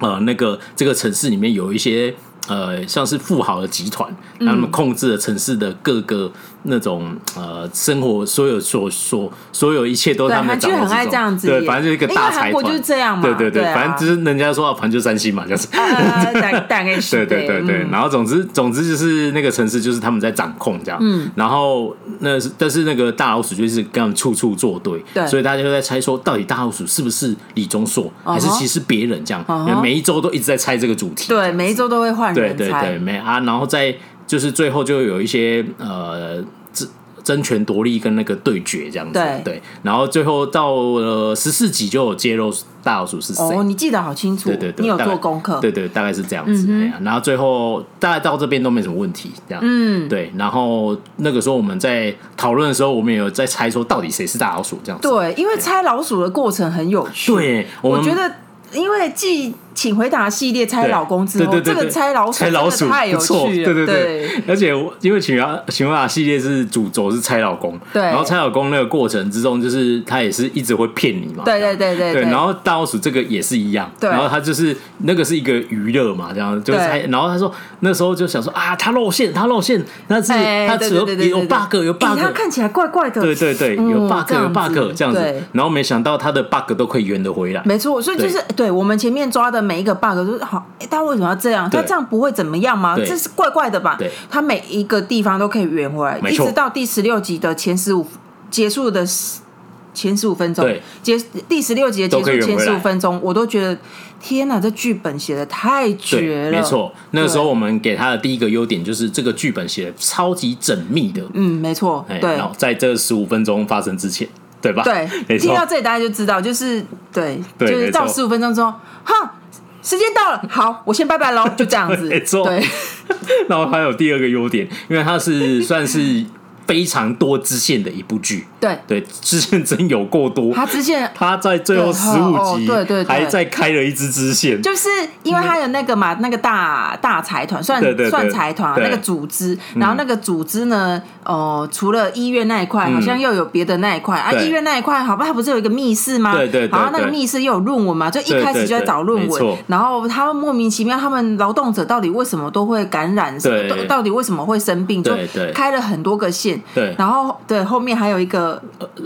Speaker 2: 呃，那个这个城市里面有一些。呃，像是富豪的集团，他们控制了城市的各个那种呃生活，所有所所所有一切都是他们掌握之中。
Speaker 1: 很爱这样子，
Speaker 2: 对，反正就是一个大财团
Speaker 1: 就是这样嘛。
Speaker 2: 对对对，反正就是人家说反正就三星嘛，就是。
Speaker 1: 大大概是。
Speaker 2: 对对对对，然后总之总之就是那个城市就是他们在掌控这样。嗯。然后那是但是那个大老鼠就是跟他们处处作对，对，所以大家就在猜说，到底大老鼠是不是李钟硕，还是其实别人这样？每一周都一直在猜这个主题。
Speaker 1: 对，每一周都会换。
Speaker 2: 对对对，没啊，然后在就是最后就有一些呃争争权夺利跟那个对决这样子，对，对，然后最后到了十四集就有揭露大老鼠是谁。
Speaker 1: 哦，你记得好清楚，
Speaker 2: 对对对，
Speaker 1: 你有做功课，
Speaker 2: 对对，大概是这样子。嗯、然后最后大概到这边都没什么问题，这样，嗯，对。然后那个时候我们在讨论的时候，我们也有在猜说到底谁是大老鼠这样子。
Speaker 1: 对，因为猜老鼠的过程很有趣。
Speaker 2: 对，我，
Speaker 1: 我觉得因为既请回答系列猜老公之后，对对对对，这个猜老鼠猜老鼠太有趣了，对对对，对。
Speaker 2: 而且因为请回请回答系列是主轴是猜老公，对。然后猜老公那个过程之中，就是他也是一直会骗你嘛，
Speaker 1: 对对对对，对。
Speaker 2: 然后大老鼠这个也是一样，对。然后他就是那个是一个娱乐嘛，这样就是猜。然后他说那时候就想说啊，他露馅，他露馅，那是他只有有 bug 有 bug，
Speaker 1: 他看起来怪怪的，
Speaker 2: 对对对，有 bug 有 bug 这样子。然后没想到他的 bug 都可以圆得回来，
Speaker 1: 没错。所以就是对我们前面抓的每一个 bug 都是。好，他为什么要这样？他这样不会怎么样吗？这是怪怪的吧？他每一个地方都可以圆回来，一直到第十六集的前十五结束的前十五分钟，结第十六集的结束前十五分钟，我都觉得天哪，这剧本写的太绝了。
Speaker 2: 没错，那个时候我们给他的第一个优点就是这个剧本写的超级缜密的。
Speaker 1: 嗯，没错，对。
Speaker 2: 然后在这十五分钟发生之前，对吧？
Speaker 1: 对，听到这里大家就知道，就是对，就是到十五分钟之后，哈。时间到了，好，我先拜拜喽，就这样子。没错，对。
Speaker 2: 然后还有第二个优点，因为它是算是。非常多支线的一部剧，
Speaker 1: 对
Speaker 2: 对，支线真有够多。
Speaker 1: 他支线，
Speaker 2: 他在最后十五集，对对，还在开了一支支线，
Speaker 1: 就是因为他有那个嘛，那个大大财团，算算财团那个组织，然后那个组织呢，哦，除了医院那一块，好像又有别的那一块啊。医院那一块，好吧，他不是有一个密室吗？
Speaker 2: 对对，
Speaker 1: 然后那个密室又有论文嘛，就一开始就在找论文，然后他们莫名其妙，他们劳动者到底为什么都会感染？对，到底为什么会生病？就开了很多个线。
Speaker 2: 对，
Speaker 1: 然后对后面还有一个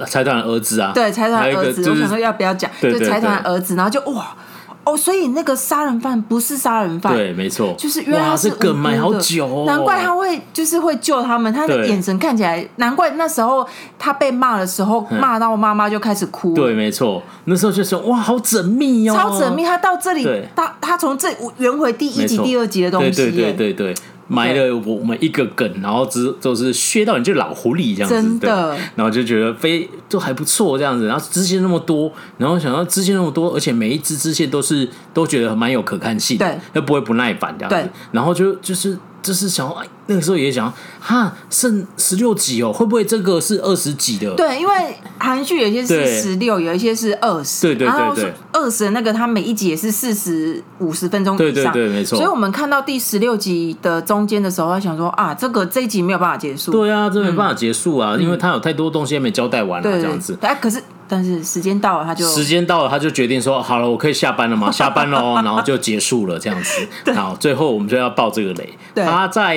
Speaker 2: 财团儿子啊，
Speaker 1: 对财团儿子，我想说要不要讲？就财团儿子，然后就哇哦，所以那个杀人犯不是杀人犯，
Speaker 2: 对，没错，
Speaker 1: 就是原来他是
Speaker 2: 梗埋好久，
Speaker 1: 哦。难怪他会就是会救他们，他的眼神看起来，难怪那时候他被骂的时候，骂到妈妈就开始哭，
Speaker 2: 对，没错，那时候就说哇，好缜密哦，
Speaker 1: 超缜密，他到这里，他他从这圆回第一集、第二集的东西，
Speaker 2: 对对对对。埋了我们一个梗，然后之就是削到你就老狐狸这样子，真的，然后就觉得非都还不错这样子，然后支线那么多，然后想到支线那么多，而且每一支支线都是都觉得蛮有可看性，对，都不会不耐烦这样子，然后就就是。就是想，哎，那个时候也想，哈，剩十六集哦，会不会这个是二十集的？
Speaker 1: 对，因为韩剧有些是十六，有一些是二十，
Speaker 2: 对对对对，
Speaker 1: 二十的那个它每一集也是四十五十分钟以上，对对对，没错。所以我们看到第十六集的中间的时候，他想说啊，这个这一集没有办法结束，
Speaker 2: 对啊，这没办法结束啊，嗯、因为他有太多东西还没交代完了，这样子。
Speaker 1: 哎，可是。但是时间到了，他就
Speaker 2: 时间到了，他就决定说：“好了，我可以下班了吗？下班喽。”然后就结束了这样子。然后最后我们就要爆这个雷。他在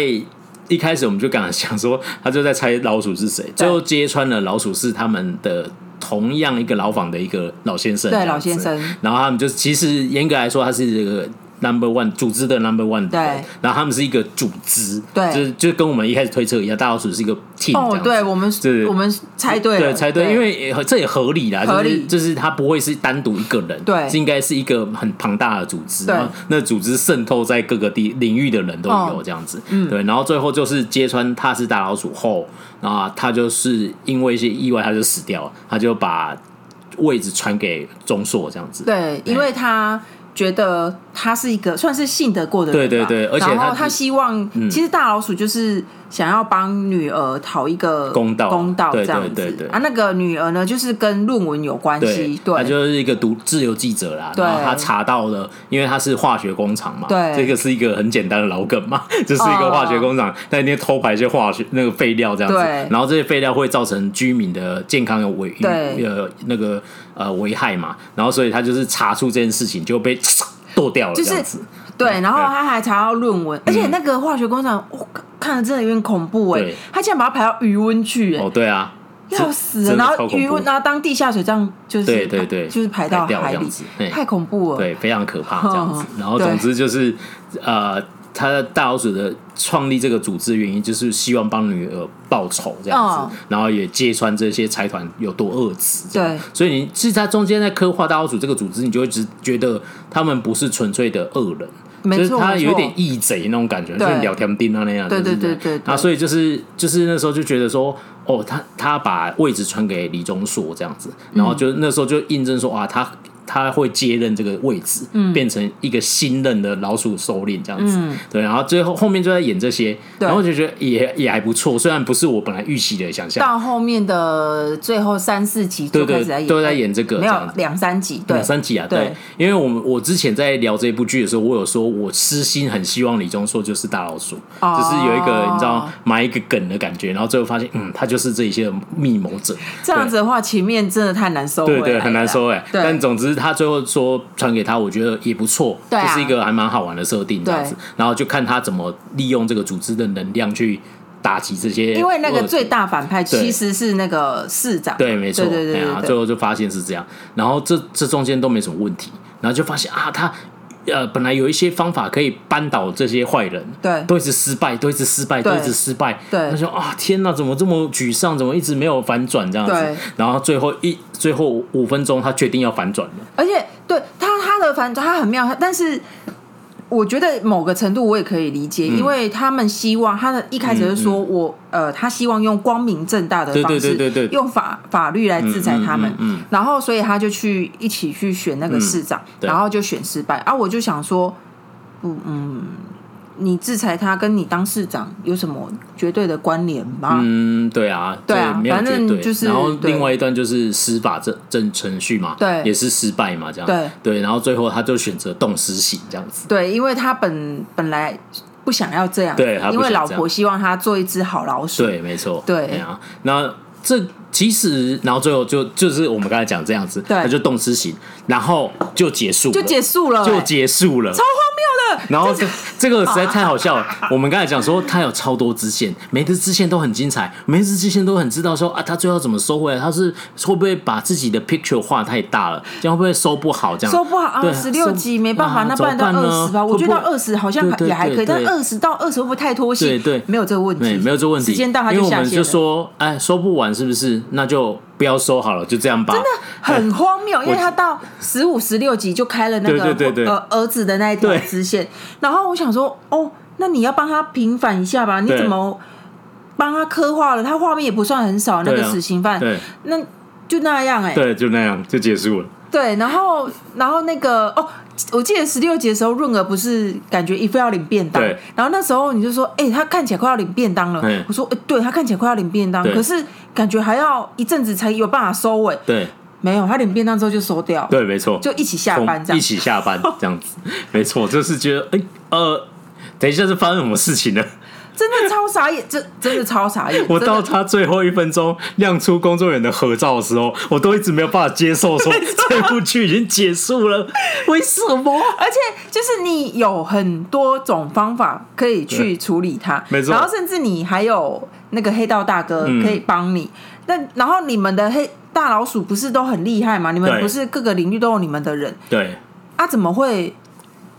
Speaker 2: 一开始我们就刚想说，他就在猜老鼠是谁，最后揭穿了老鼠是他们的同样一个牢房的一个老先生。
Speaker 1: 对，老先生。
Speaker 2: 然后他们就其实严格来说，他是这个 number one 组织的 number one
Speaker 1: 对，
Speaker 2: 然后他们是一个组织，
Speaker 1: 对，
Speaker 2: 就是就跟我们一开始推测一样，大老鼠是一个 team，
Speaker 1: 哦，对，我们是，我们猜对了，
Speaker 2: 对，猜对，因为这也合理啦，
Speaker 1: 合理，
Speaker 2: 就是就是他不会是单独一个人，
Speaker 1: 对，
Speaker 2: 是应该是一个很庞大的组织，
Speaker 1: 对，
Speaker 2: 那组织渗透在各个地领域的人都有这样子，嗯，对，然后最后就是揭穿他是大老鼠后，然后他就是因为一些意外他就死掉了，他就把位置传给钟硕这样子，
Speaker 1: 对，因为他。觉得他是一个算是信得过的人，
Speaker 2: 对对对，而且
Speaker 1: 然后他希望，嗯、其实大老鼠就是想要帮女儿讨一个
Speaker 2: 公道，
Speaker 1: 公道这样子。
Speaker 2: 对对。对对
Speaker 1: 啊，那个女儿呢，就是跟论文有关系，对，
Speaker 2: 她就是一个读自由记者啦。然后她查到了，因为她是化学工厂嘛，对，这个是一个很简单的老梗嘛，就是一个化学工厂在那边偷排一些化学那个废料这样子，然后这些废料会造成居民的健康有危，对，呃，那个呃危害嘛，然后所以她就是查出这件事情就被。剁掉了，
Speaker 1: 就是对，然后他还查到论文，而且那个化学工厂，我看了真的有点恐怖哎，他竟然把它排到余温去哎，
Speaker 2: 哦对啊，
Speaker 1: 要死了，然后余温，然后当地下水这样就是
Speaker 2: 对对对，
Speaker 1: 就是排到海里，太恐怖了，
Speaker 2: 对，非常可怕这样子，然后总之就是呃。他的大老鼠的创立这个组织的原因，就是希望帮女儿报仇这样子，哦、然后也揭穿这些财团有多恶质。对，所以你其实他中间在刻画大老鼠这个组织，你就会只觉得他们不是纯粹的恶人，没错，就是他有一点义贼那种感觉，就是聊天钉啊那样。对对对对。啊，所以就是就是那时候就觉得说，哦，他他把位置传给李钟硕这样子，然后就那时候就印证说，哇，他。他会接任这个位置，嗯、变成一个新任的老鼠首领这样子，嗯、对，然后最后后面就在演这些，然后就觉得也也还不错，虽然不是我本来预期的想象。
Speaker 1: 到后面的最后三四集就开始在演，
Speaker 2: 都在演这个，
Speaker 1: 没有两三集，对，
Speaker 2: 两三集啊，对，对因为我们我之前在聊这部剧的时候，我有说我私心很希望李钟硕就是大老鼠，哦、就是有一个你知道埋一个梗的感觉，然后最后发现，嗯，他就是这一些密谋者。
Speaker 1: 这样子的话，前面真的太难收，
Speaker 2: 对对，很难收哎，对。但总之。他最后说传给他，我觉得也不错，这、啊、是一个还蛮好玩的设定，这样子。然后就看他怎么利用这个组织的能量去打击这些。
Speaker 1: 因为那个最大反派其实是那个市长，
Speaker 2: 对，没错，对对对，对，对。最后就发现是这样，然后这这中间都没什么问题，然后就发现啊，他。呃，本来有一些方法可以扳倒这些坏人，对，都一直失败，都一直失败，都一直失败。对，他说啊，天哪，怎么这么沮丧？怎么一直没有反转这样子？然后最后一最后五分钟，他决定要反转了。
Speaker 1: 而且，对他他的反转，他很妙，但是。我觉得某个程度我也可以理解，因为他们希望他的一开始是说我呃，他希望用光明正大的方式，用法法律来制裁他们，然后所以他就去一起去选那个市长，然后就选失败。啊，我就想说，嗯嗯。你制裁他，跟你当市长有什么绝对的关联吗？
Speaker 2: 嗯，对啊，
Speaker 1: 对啊，反正就是。
Speaker 2: 然后另外一段就是司法正正程序嘛，对，也是失败嘛，这样。对对，然后最后他就选择动私刑这样子。
Speaker 1: 对，因为他本本来不想要这样，对，因为老婆希望他做一只好老鼠。
Speaker 2: 对，没错。对啊，那这其实，然后最后就就是我们刚才讲这样子，他就动私刑，然后就结束，
Speaker 1: 就结束了，
Speaker 2: 就结束了，超
Speaker 1: 荒谬的。
Speaker 2: 然后这这个实在太好笑了。我们刚才讲说他有超多支线，每支支线都很精彩，每支支线都很知道说啊，他最后怎么收回来？他是会不会把自己的 picture 画太大了，这样会不会收不好？这样
Speaker 1: 收不好啊，十六集没办法，那不然到二十吧。我觉得二十好像也还可以，但二十到二十会不会太拖戏？对对，没有这个问题，
Speaker 2: 没有这个问题。
Speaker 1: 时间到他就下线了。因为我们就
Speaker 2: 说，哎，收不完是不是？那就。不要收好了，就这样吧。真的
Speaker 1: 很荒谬，因为他到十五、十六集就开了那个呃儿子的那一条支线，然后我想说，哦，那你要帮他平反一下吧？你怎么帮他刻画了？他画面也不算很少，那个死刑犯，那就那样哎，
Speaker 2: 对，就那样就结束了。
Speaker 1: 对，然后然后那个哦。我记得十六集的时候，润儿不是感觉一副要领便当，对然后那时候你就说，哎、欸，他看起来快要领便当了。我说，哎、欸，对他看起来快要领便当，可是感觉还要一阵子才有办法收尾。对，没有，他领便当之后就收掉。
Speaker 2: 对，没错，
Speaker 1: 就一起下班这样，
Speaker 2: 一起下班这样子，没错，就是觉得，哎、欸，呃，等一下是发生什么事情呢？
Speaker 1: 真的超傻眼，真真的超傻眼。
Speaker 2: 我到他最后一分钟亮出工作人员的合照的时候，我都一直没有办法接受，说这部剧已经结束了，为什么？
Speaker 1: 而且就是你有很多种方法可以去处理它，没错。然后甚至你还有那个黑道大哥可以帮你。那、嗯、然后你们的黑大老鼠不是都很厉害吗？你们不是各个领域都有你们的人？对。啊，怎么会？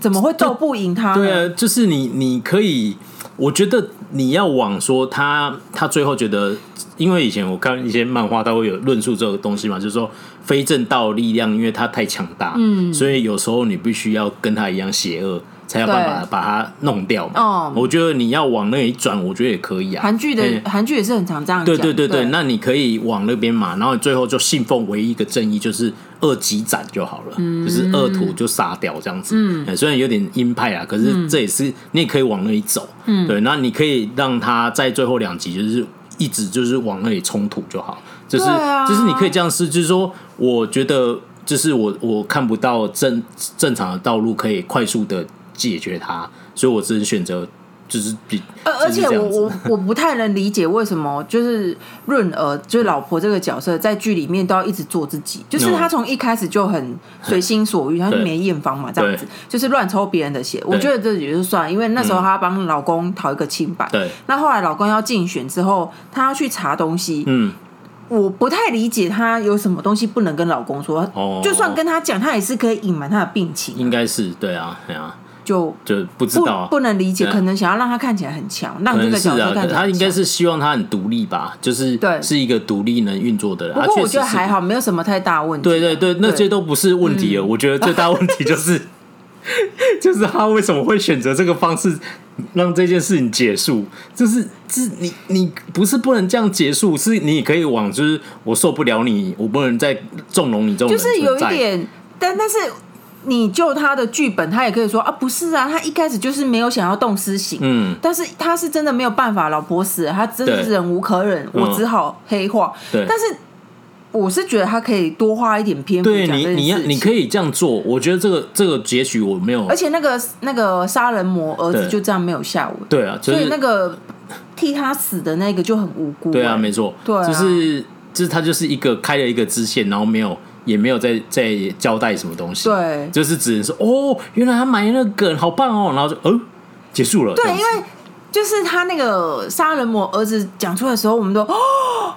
Speaker 1: 怎么会斗不赢他？
Speaker 2: 对啊，就是你你可以，我觉得你要往说他他最后觉得，因为以前我看一些漫画，他会有论述这个东西嘛，就是说非正道力量，因为他太强大，嗯，所以有时候你必须要跟他一样邪恶。才有办法把他弄掉嘛。哦，我觉得你要往那里转，我觉得也可以啊。
Speaker 1: 韩剧的韩剧也是很常这样讲。
Speaker 2: 对对对对，那你可以往那边嘛，然后最后就信奉唯一一个正义，就是恶击斩就好了，就是二土就杀掉这样子。嗯，虽然有点鹰派啊，可是这也是你也可以往那里走。嗯，对，那你可以让他在最后两集就是一直就是往那里冲突就好，就是就是你可以这样试，就是说，我觉得就是我我看不到正正常的道路可以快速的。解决它，所以我只能选择就是比，
Speaker 1: 而而且我我 我不太能理解为什么就是润儿就是老婆这个角色在剧里面都要一直做自己，就是他从一开始就很随心所欲，他就没验房嘛，这样子就是乱抽别人的血。我觉得这也就算，因为那时候她帮老公讨一个清白。对，那后来老公要竞选之后，她要去查东西。嗯，我不太理解她有什么东西不能跟老公说。哦，就算跟他讲，他也是可以隐瞒他的病情。
Speaker 2: 应该是对啊，对啊。
Speaker 1: 就
Speaker 2: 就不知道，
Speaker 1: 不能理解，可能想要让他看起来很强，让这个角色看起来很强。
Speaker 2: 他应该是希望他很独立吧，就是对，是一个独立能运作的人。
Speaker 1: 不过我觉得还好，没有什么太大问题。
Speaker 2: 对对对，那些都不是问题了。我觉得最大问题就是，就是他为什么会选择这个方式让这件事情结束？就是，是你你不是不能这样结束，是你可以往就是我受不了你，我不能再纵容你这种。
Speaker 1: 就是有一点，但但是。你就他的剧本，他也可以说啊，不是啊，他一开始就是没有想要动私刑，嗯，但是他是真的没有办法，老婆死了，他真的是忍无可忍，我只好黑化。对，但是我是觉得他可以多花一点篇幅讲你你要你可以这样做，我觉得这个这个结局我没有，而且那个那个杀人魔儿子就这样没有下文，对啊，就是、所以那个替他死的那个就很无辜，对啊，没错，对啊，就是就是他就是一个开了一个支线，然后没有。也没有在在交代什么东西，对，就是只能说哦，原来他埋那个梗好棒哦，然后就嗯，结束了。对，因为就是他那个杀人魔儿子讲出来的时候，我们都哦，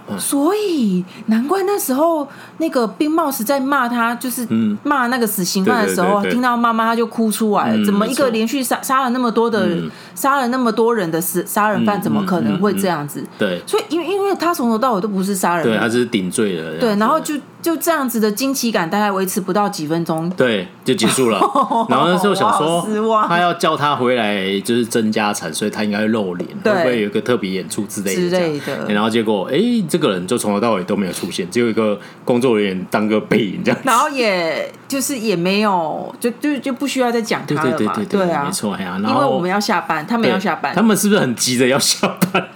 Speaker 1: 嗯、所以难怪那时候那个冰帽子在骂他，就是骂那个死刑犯的时候，听到妈妈他就哭出来了。嗯、怎么一个连续杀杀了那么多的杀、嗯、了那么多人的死杀人犯，怎么可能会这样子？对，所以因为因为他从头到尾都不是杀人，对，他只是顶罪的。对，然后就。就这样子的惊奇感，大概维持不到几分钟，对，就结束了。然后那时候想说，他要叫他回来，就是增加产，所以他应该会露脸，会不会有一个特别演出之类的？之类的。然后结果，哎，这个人就从头到尾都没有出现，只有一个工作人员当个背影这样。然后也就是也没有，就就就不需要再讲他了嘛。对对对对对，对啊，没错呀。因为我们要下班，他们要下班，他们是不是很急着要下班？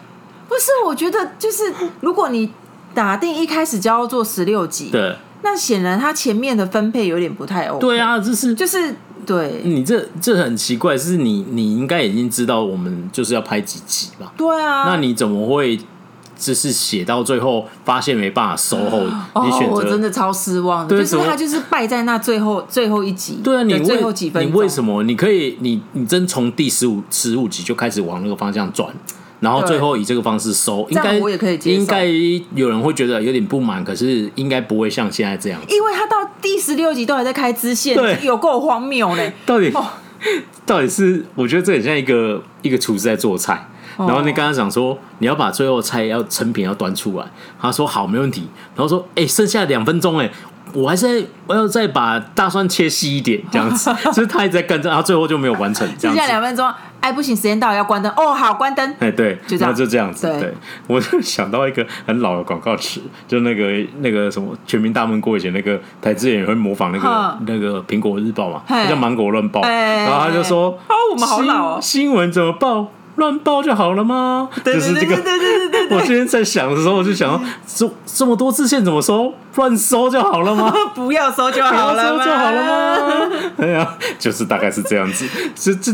Speaker 1: 不是，我觉得就是如果你。打定一开始就要做十六集，对，那显然他前面的分配有点不太 OK。对啊，就是就是对，你这这很奇怪，是你你应该已经知道我们就是要拍几集吧？对啊，那你怎么会就是写到最后发现没办法收后？哦、你选择我真的超失望的，就是他就是败在那最后最后一集。对啊，你最后几分，你为什么？你可以，你你真从第十五十五集就开始往那个方向转。然后最后以这个方式收，应该应该有人会觉得有点不满，可是应该不会像现在这样。因为他到第十六集都还在开支线，对，有够荒谬嘞！到底到底是我觉得这很像一个一个厨师在做菜，然后你刚刚讲说你要把最后菜要成品要端出来，他说好没问题，然后说哎剩下两分钟哎。我还是我要再把大蒜切细一点，这样子，就是他一直在跟着，然后最后就没有完成。剩下两分钟，哎，不行，时间到了，要关灯。哦，好，关灯。哎，对，就这样，就这样子。对，我就想到一个很老的广告词，就那个那个什么《全民大闷锅》以前那个台资也会模仿那个那个《苹果日报》嘛，叫《芒果乱报》，然后他就说：“哦，我们好老哦，新闻怎么报？”乱报就好了吗？就是这个。我今天在想的时候，我就想，这这么多支线怎么收？乱收就好了吗？不要收就好了，收就好了吗？哎呀，就是大概是这样子。这这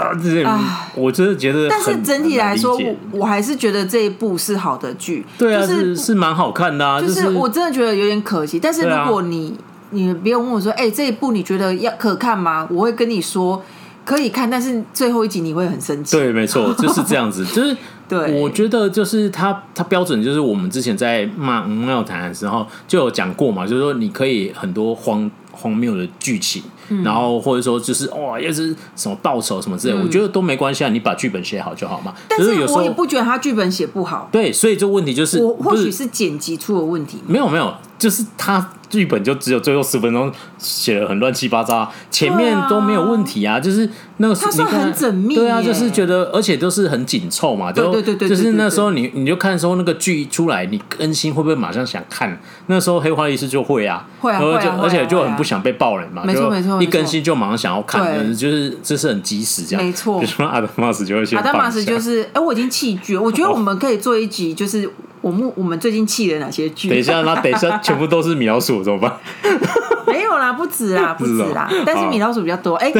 Speaker 1: 啊，这我真的觉得。但是整体来说，我我还是觉得这一部是好的剧。对啊，是是蛮好看的啊。就是我真的觉得有点可惜。但是如果你你不用问我说，哎，这一部你觉得要可看吗？我会跟你说。可以看，但是最后一集你会很生气。对，没错，就是这样子。就是，对，我觉得就是他，他标准就是我们之前在骂《吴妙谈》的时候就有讲过嘛，就是说你可以很多荒荒谬的剧情，
Speaker 2: 嗯、然后或者说就是哇，又是什么报仇什么之类，嗯、我觉得都没关系啊，你把剧本写好就好嘛。
Speaker 1: 但是我也不觉得他剧本写不好。
Speaker 2: 对，所以这问题就是，
Speaker 1: 我或许是剪辑出了问题。
Speaker 2: 没有没有，就是他。剧本就只有最后十分钟写的很乱七八糟，前面都没有问题啊，就是那个
Speaker 1: 他说很缜密，
Speaker 2: 对啊，就是觉得而且都是很紧凑嘛，就对对对，就是那时候你你就看说那个剧出来，你更新会不会马上想看？那时候黑化医师就会啊，
Speaker 1: 会啊，
Speaker 2: 就而且就很不想被爆雷嘛，
Speaker 1: 没错没错，
Speaker 2: 一更新就马上想要看，就是这是很及时这样，
Speaker 1: 没错。
Speaker 2: 比 如说阿德玛斯就会先，
Speaker 1: 阿德玛斯就是，哎，我已经弃剧，我觉得我们可以做一集，就是。我们我们最近弃了哪些剧？
Speaker 2: 等一下，那等一下全部都是米老鼠怎么办？
Speaker 1: 没有啦，不止啦，不止啦。但是米老鼠比较多。哎，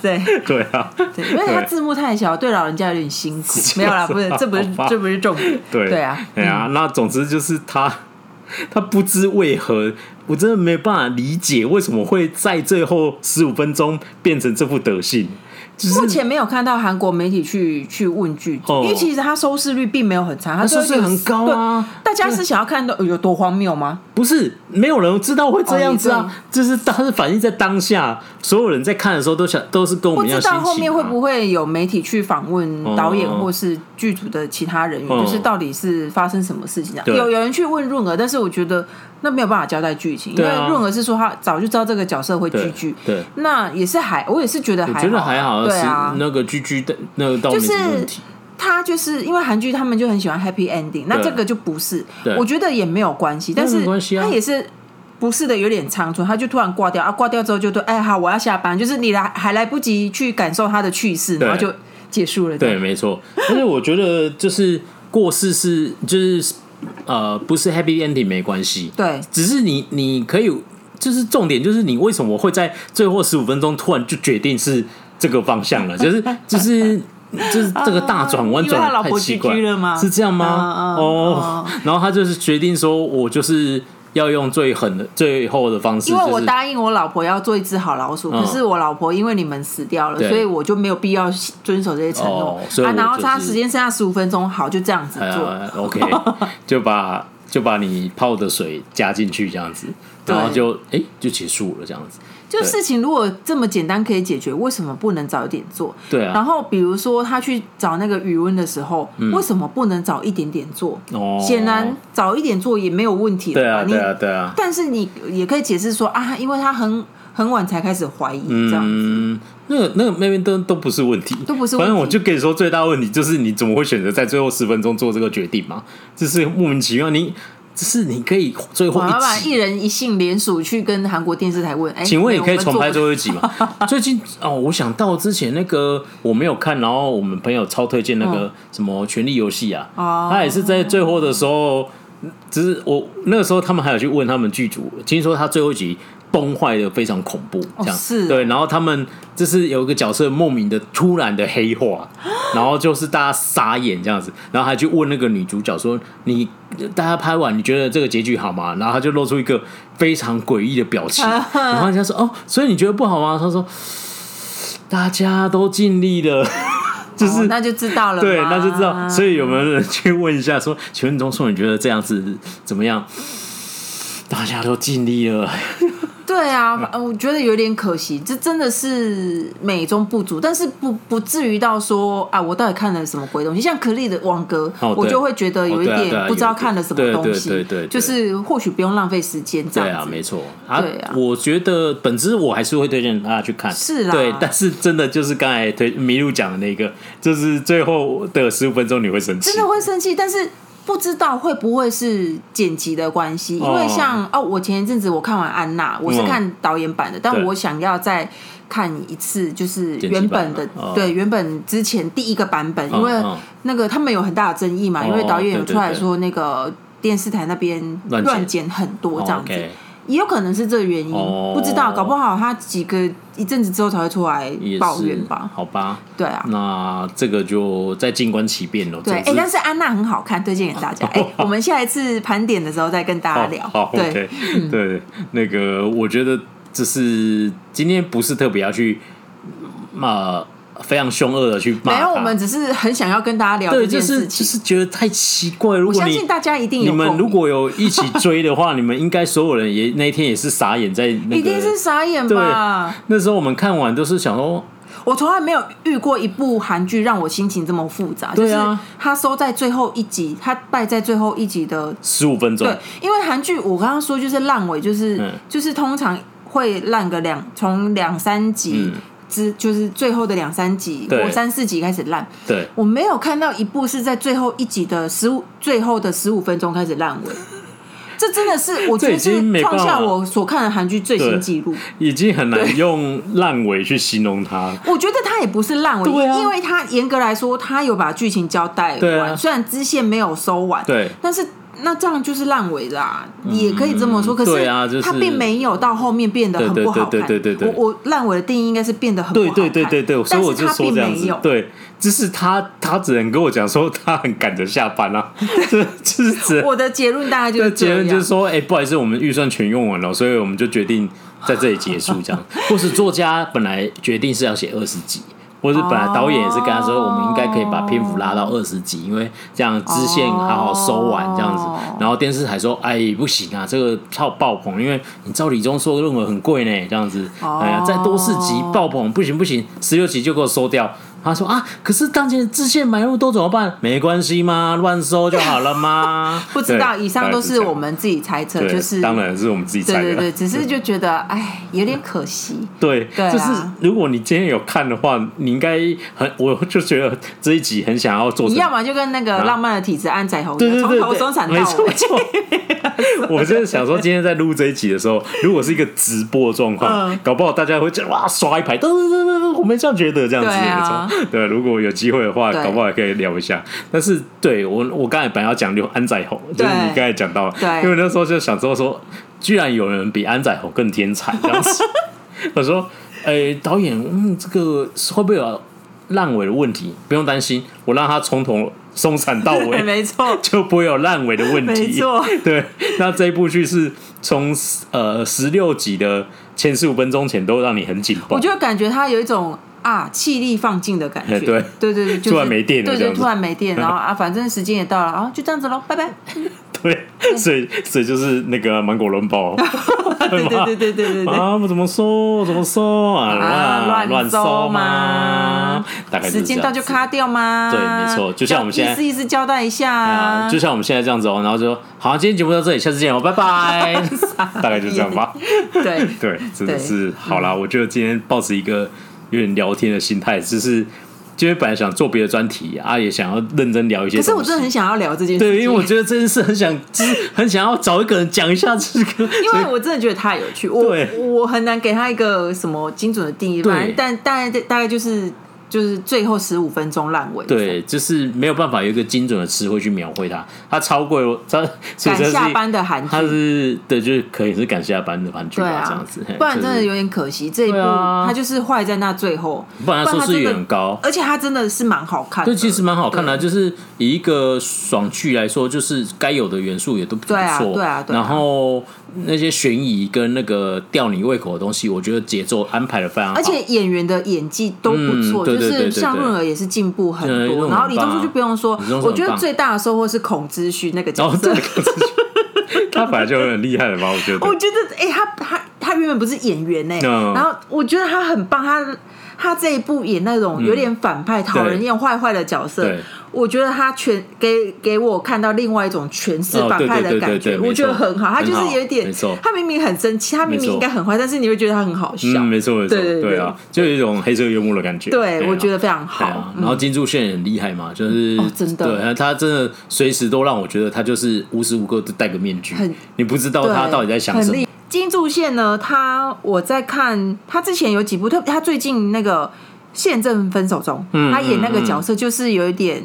Speaker 1: 对
Speaker 2: 对啊，
Speaker 1: 对，因为它字幕太小，对老人家有点辛苦。没有啦，不是，这不是这不是重点。对对啊，
Speaker 2: 对啊。那总之就是他，他不知为何，我真的没办法理解为什么会在最后十五分钟变成这副德性。
Speaker 1: 目前没有看到韩国媒体去去问剧组，因为其实它收视率并没有很差，它
Speaker 2: 收视率很高啊。
Speaker 1: 大家是想要看到有多荒谬吗？
Speaker 2: 不是，没有人知道会这样子啊。就是当时反映在当下，所有人在看的时候都想都是跟我们一样。不知道
Speaker 1: 后面会不会有媒体去访问导演或是剧组的其他人员，就是到底是发生什么事情？有有人去问润娥，但是我觉得。那没有办法交代剧情，因为润娥是说他早就知道这个角色会居居，对，那也是还，我也是觉得还好，
Speaker 2: 觉得还好，对啊，那个居居的那个倒没什么问题。
Speaker 1: 他就是因为韩剧他们就很喜欢 happy ending，那这个就不是，我觉得也没有关系，但是他也是不是的有点仓促，他就突然挂掉啊，挂掉之后就对，哎好，我要下班，就是你来还来不及去感受他的去世，然后就结束了，
Speaker 2: 对，没错。但是我觉得就是过世是就是。呃，不是 happy ending 没关系，
Speaker 1: 对，
Speaker 2: 只是你你可以，就是重点就是你为什么会在最后十五分钟突然就决定是这个方向了？就是就是就是这个大转弯转的太奇怪了吗？是这样吗？哦，然后他就是决定说，我就是。要用最狠的最后的方式，
Speaker 1: 因为我答应我老婆要做一只好老鼠，可是我老婆因为你们死掉了，所以我就没有必要遵守这些承诺。啊，然后他时间剩下十五分钟，好，就这样子做。
Speaker 2: OK，就把就把你泡的水加进去，这样子，然后就哎就结束了，这样子。
Speaker 1: 就事情如果这么简单可以解决，为什么不能早一点做？
Speaker 2: 对啊。
Speaker 1: 然后比如说他去找那个余温的时候，为什么不能早一点点做？哦。显然早一点做也没有问题。
Speaker 2: 对啊，对啊，对啊。
Speaker 1: 但是你也可以解释说啊，因为他很很晚才开始怀疑这样子。
Speaker 2: 嗯，那个那个那边都都不是问题，
Speaker 1: 都不是問題。
Speaker 2: 反正我就跟你说，最大问题就是你怎么会选择在最后十分钟做这个决定嘛？就是莫名其妙你。是你可以最后一
Speaker 1: 集，一人一信联署去跟韩国电视台问，哎，
Speaker 2: 请问你可以重拍最后一集吗？最近哦，我想到之前那个我没有看，然后我们朋友超推荐那个什么《权力游戏》啊，他也是在最后的时候，只是我那个时候他们还有去问他们剧组，听说他最后一集。崩坏的非常恐怖，这样、哦、是对，然后他们就是有一个角色莫名的突然的黑化，然后就是大家傻眼这样子，然后还去问那个女主角说：“你大家拍完你觉得这个结局好吗？”然后他就露出一个非常诡异的表情，然后人家说：“哦，所以你觉得不好吗？”他说：“大家都尽力了，就是、哦、
Speaker 1: 那就知道了，
Speaker 2: 对，那就知道。所以有没有人去问一下说，请问钟硕，你觉得这样子怎么样？大家都尽力了。”
Speaker 1: 对啊，我觉得有点可惜，这真的是美中不足，但是不不至于到说啊，我到底看了什么鬼东西？像可丽的网格，我就会觉得有一点不知道看了什么东西。对对，就是或许不用浪费时间这样。对
Speaker 2: 啊，没错。对啊，我觉得本质我还是会推荐大家去看。
Speaker 1: 是啦，
Speaker 2: 对，但是真的就是刚才推麋鹿讲的那个，就是最后的十五分钟你会生气，
Speaker 1: 真的会生气，但是。不知道会不会是剪辑的关系，因为像哦，我前一阵子我看完安娜，我是看导演版的，嗯、但我想要再看一次，就是原本的，哦、对，原本之前第一个版本，因为那个他们有很大的争议嘛，哦、因为导演有出来说那个电视台那边乱剪。很多这样子。也有可能是这个原因，哦、不知道，搞不好他几个一阵子之后才会出来抱怨吧？
Speaker 2: 好吧，
Speaker 1: 对啊，
Speaker 2: 那这个就再静观其变了。
Speaker 1: 对，哎、欸，但是安娜很好看，推荐给大家。哎、欸，我们下一次盘点的时候再跟大家聊。
Speaker 2: 好，好对，okay, 嗯、对，那个我觉得这是今天不是特别要去，呃非常凶恶的去骂。
Speaker 1: 没有，我们只是很想要跟大家聊这件事情，
Speaker 2: 就是觉得太奇怪。如果
Speaker 1: 我相信大家一定有，
Speaker 2: 你们如果有一起追的话，你们应该所有人也那一天也是傻眼在那个，
Speaker 1: 一定是傻眼吧？
Speaker 2: 那时候我们看完都是想说。
Speaker 1: 我从来没有遇过一部韩剧让我心情这么复杂。就是他收在最后一集，他败在最后一集的
Speaker 2: 十五分钟。
Speaker 1: 对，因为韩剧我刚刚说就是烂尾，就是、嗯、就是通常会烂个两从两三集之，就是最后的两三集或三四集开始烂。
Speaker 2: 对，
Speaker 1: 我没有看到一部是在最后一集的十五最后的十五分钟开始烂尾。这真的是，我觉得是创下我所看的韩剧最新纪录，
Speaker 2: 已经很难用烂尾去形容它。
Speaker 1: 我觉得它也不是烂尾，啊、因为它严格来说，它有把剧情交代完，啊、虽然支线没有收完，
Speaker 2: 对，
Speaker 1: 但是。那这样就是烂尾啦，也可以这么说。可是他并没有到后面变得很不好看。
Speaker 2: 对对对对，
Speaker 1: 我我烂尾的定义应该是变得很不好看。
Speaker 2: 对对对对对，所以我就说这样子。对，就是他他只能跟我讲说他很赶着下班啊。这这是
Speaker 1: 我的结论，大概就是
Speaker 2: 结论就是说，哎，不好意思，我们预算全用完了，所以我们就决定在这里结束这样。或是作家本来决定是要写二十集。或是本来导演也是跟他说，我们应该可以把篇幅拉到二十集，因为这样支线好好收完这样子。然后电视台说，哎，不行啊，这个超爆棚，因为你照理中说论文很贵呢，这样子，哎呀，再多四集爆棚，不行不行，十六集就给我收掉。他说啊，可是当前的支线买那么多怎么办？没关系吗？乱收就好了吗？
Speaker 1: 不知道，以上都是我们自己猜测，就是
Speaker 2: 当然是我们自己猜的。
Speaker 1: 对对对，只是就觉得哎，有点可惜。
Speaker 2: 对，就是如果你今天有看的话，你应该很，我就觉得这一集很想要做。
Speaker 1: 你要么就跟那个浪漫的体质安宰红，从头生产到尾。没错。
Speaker 2: 我就是想说，今天在录这一集的时候，如果是一个直播状况，搞不好大家会觉得哇刷一排，噔噔噔噔，我没这样觉得这样子。对，如果有机会的话，搞不好也可以聊一下。但是，对我，我刚才本来要讲刘安宰侯，就是你刚才讲到，因为那时候就想说说，居然有人比安宰侯更天才这样子。我说，哎，导演，嗯，这个会不会有烂尾的问题？不用担心，我让他从头松散到尾，
Speaker 1: 没错，
Speaker 2: 就不会有烂尾的问题。没错，对。那这一部剧是从呃十六集的前十五分钟前都让你很紧绷，
Speaker 1: 我就感觉他有一种。啊，气力放尽的感觉，
Speaker 2: 对。
Speaker 1: 对对对，
Speaker 2: 突然没电了，
Speaker 1: 对对，突然没电，然后 啊，反正时间也到了啊，就这样子喽，拜拜。
Speaker 2: 对，所以所以就是那个芒果轮包，
Speaker 1: 对对对对对对。
Speaker 2: 啊，我怎么说怎么说啊，乱乱说嘛，大概
Speaker 1: 时间到就卡掉吗？
Speaker 2: 对，没错，就像我们现在
Speaker 1: 意思意思交代一下，
Speaker 2: 就像我们现在这样子哦，然后就说好，今天节目到这里，下次见哦，拜拜，大概就这样吧。
Speaker 1: 对。
Speaker 2: 对，真的是好啦，我觉得今天抱持一个。有点聊天的心态，就是因为本来想做别的专题啊，也想要认真聊一些。可
Speaker 1: 是我真的很想要聊这件事，
Speaker 2: 对，因为我觉得这件事很想，就是很想要找一个人讲一下这个，
Speaker 1: 因为我真的觉得太有趣，我我很难给他一个什么精准的定义，反正但大概大概就是。就是最后十五分钟烂尾，
Speaker 2: 对，就是没有办法有一个精准的词汇去描绘它。它超过了，它
Speaker 1: 赶下班的韩剧，
Speaker 2: 它是对，就是可以是赶下班的韩剧啊，这样子。
Speaker 1: 不然真的有点可惜，这一部它就是坏在那最后，
Speaker 2: 不然收视率很高，
Speaker 1: 而且它真的是蛮好看。
Speaker 2: 对，其实蛮好看的，就是以一个爽剧来说，就是该有的元素也都不错，对啊，对啊。然后那些悬疑跟那个吊你胃口的东西，我觉得节奏安排的非常好，
Speaker 1: 而且演员的演技都不错。就是像润儿也是进步很多，然后李钟硕就不用说，我觉得最大的收获是孔之旭那个角色，
Speaker 2: 他本来就很厉害了吧？我觉得，
Speaker 1: 我觉得，哎，他他他原本不是演员呢，然后我觉得他很棒，他他这一部演那种有点反派、讨人厌、坏坏的角色。我觉得他全给给我看到另外一种诠释反派的感觉，我觉得很好。他就是有一点，他明明很生气，他明明应该很坏，但是你会觉得他很好笑。
Speaker 2: 没错没错，对对啊，就有一种黑色幽默的感觉。
Speaker 1: 对，我觉得非常好。
Speaker 2: 然后金柱宪也很厉害嘛，就是真的，对，他真的随时都让我觉得他就是无时无刻都戴个面具，你不知道他到底在想什么。
Speaker 1: 金柱宪呢，他我在看他之前有几部，特别他最近那个。现正分手中，他演那个角色就是有一点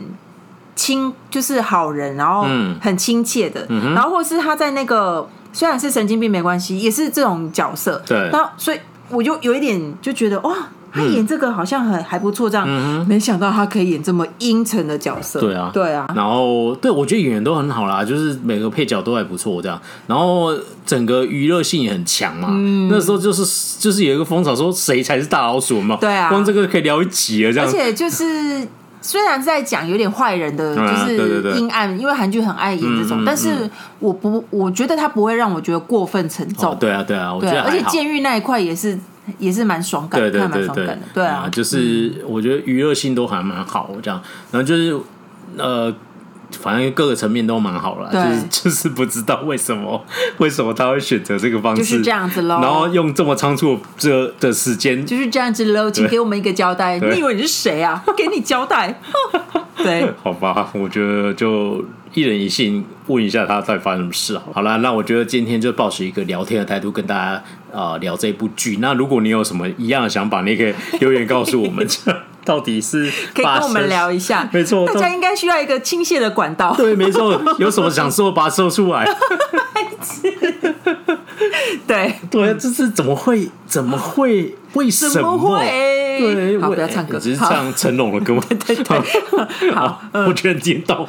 Speaker 1: 亲，就是好人，然后很亲切的，然后或是他在那个虽然是神经病没关系，也是这种角色。对，然后所以我就有一点就觉得哇，他演这个好像很还不错，这样，嗯、没想到他可以演这么阴沉的角色。
Speaker 2: 对啊，
Speaker 1: 对啊。
Speaker 2: 然后，对我觉得演员都很好啦，就是每个配角都还不错，这样。然后整个娱乐性也很强嘛。嗯、那时候就是就是有一个风潮说谁才是大老鼠嘛。
Speaker 1: 对啊。
Speaker 2: 光这个可以聊一集了，这样。
Speaker 1: 而且就是。虽然在讲有点坏人的，就是阴暗，因为韩剧很爱演这种，但是我不，我觉得他不会让我觉得过分沉重。
Speaker 2: 对啊，对啊，我觉得，而且
Speaker 1: 监狱那一块也是，也是蛮爽感，看蛮爽感的。对啊，
Speaker 2: 就是我觉得娱乐性都还蛮好，这样，然后就是呃。反正各个层面都蛮好了，就是 就是不知道为什么为什么他会选择这个方式，
Speaker 1: 就是这样子喽。
Speaker 2: 然后用这么仓促这的时间，
Speaker 1: 就是这样子喽，请给我们一个交代。你以为你是谁啊？不给你交代。对，
Speaker 2: 好吧，我觉得就一人一信，问一下他在发生什么事好。好了，那我觉得今天就保持一个聊天的态度跟大家啊、呃、聊这部剧。那如果你有什么一样的想法，你也可以留言告诉我们。到底是
Speaker 1: 可以跟我们聊一下，
Speaker 2: 没错，
Speaker 1: 大家应该需要一个倾泻的管道。
Speaker 2: 对，没错，有什么想说，把它说出来。
Speaker 1: 对
Speaker 2: 对，这是怎么会？怎么会？为什么会？对，
Speaker 1: 好，不要唱歌，
Speaker 2: 只是唱成龙的歌吗？
Speaker 1: 对对，好，
Speaker 2: 我觉得听到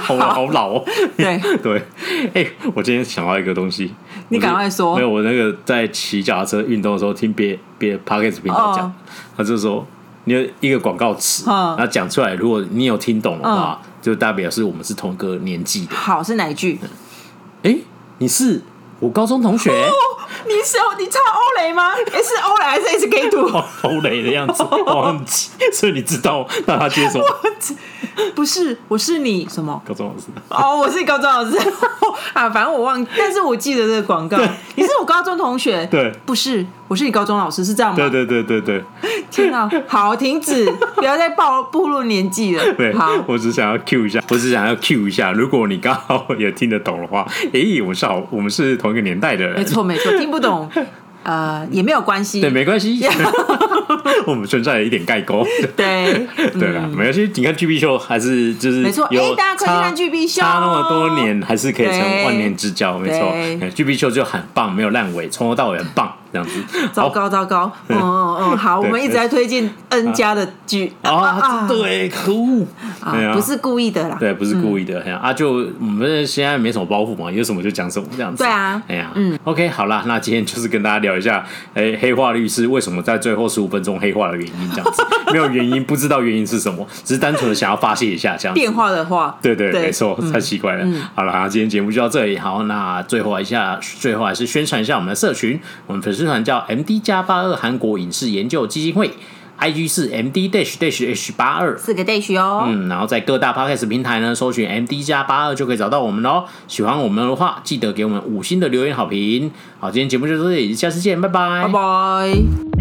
Speaker 2: 好好老哦。
Speaker 1: 对
Speaker 2: 对，哎，我今天想到一个东西，
Speaker 1: 你赶快说。
Speaker 2: 没有，我那个在骑脚踏车运动的时候，听别别 Podcast 频道讲，他就说。你有一个广告词，然后讲出来，如果你有听懂的话，就代表是我们是同一个年纪的。
Speaker 1: 好，是哪一句？
Speaker 2: 哎，你是我高中同学。
Speaker 1: 你是你唱欧雷吗？是欧雷还是 SK two？
Speaker 2: 欧雷的样子，忘记。所以你知道那他接什么？
Speaker 1: 不是，我是你什么？
Speaker 2: 高中老师。
Speaker 1: 哦，我是高中老师 啊，反正我忘，但是我记得这个广告。你是我高中同学？
Speaker 2: 对，
Speaker 1: 不是，我是你高中老师，是这样吗？
Speaker 2: 对对对对对。
Speaker 1: 天啊，好，停止，不要再暴暴露年纪了。
Speaker 2: 对，好，我只想要 Q 一下，我只想要 Q 一下，如果你刚好也听得懂的话，哎，我们是好，我们是同一个年代的人。
Speaker 1: 没错没错，听不懂。呃，也没有关系，
Speaker 2: 对，没关系，我们存在了一点代沟，
Speaker 1: 对，
Speaker 2: 对了，没关系。你看 G B 秀还是就是
Speaker 1: 没错，哎，大家可以看 G B 秀，
Speaker 2: 差那么多年还是可以成万年之交，没错，G B 秀就很棒，没有烂尾，从头到尾很棒。这样子，
Speaker 1: 糟 糕糟糕，嗯嗯嗯，好，我们一直在推荐 N 家的剧。
Speaker 2: 啊，对，可恶
Speaker 1: 啊，不是故意的啦，
Speaker 2: 对，不是故意的，啊，就我们现在没什么包袱嘛，有什么就讲什么这样子，
Speaker 1: 对啊，
Speaker 2: 哎呀，嗯，OK，好啦，那今天就是跟大家聊一下，哎，黑化律师为什么在最后十五分钟黑化的原因，这样子，没有原因，不知道原因是什么，只是单纯的想要发泄一下这样，
Speaker 1: 变化的话，
Speaker 2: 对对，没错，太奇怪了，好了，那今天节目就到这里，好，那最后一下，最后还是宣传一下我们的社群，我们粉丝团叫 MD。加八二韩国影视研究基金会，IG 是 MD dash dash H 八二
Speaker 1: 四个 dash 哦，
Speaker 2: 嗯，然后在各大 Podcast 平台呢，搜寻 MD 加八二就可以找到我们喽。喜欢我们的话，记得给我们五星的留言好评。好，今天节目就到这里，下次见，拜拜，
Speaker 1: 拜拜。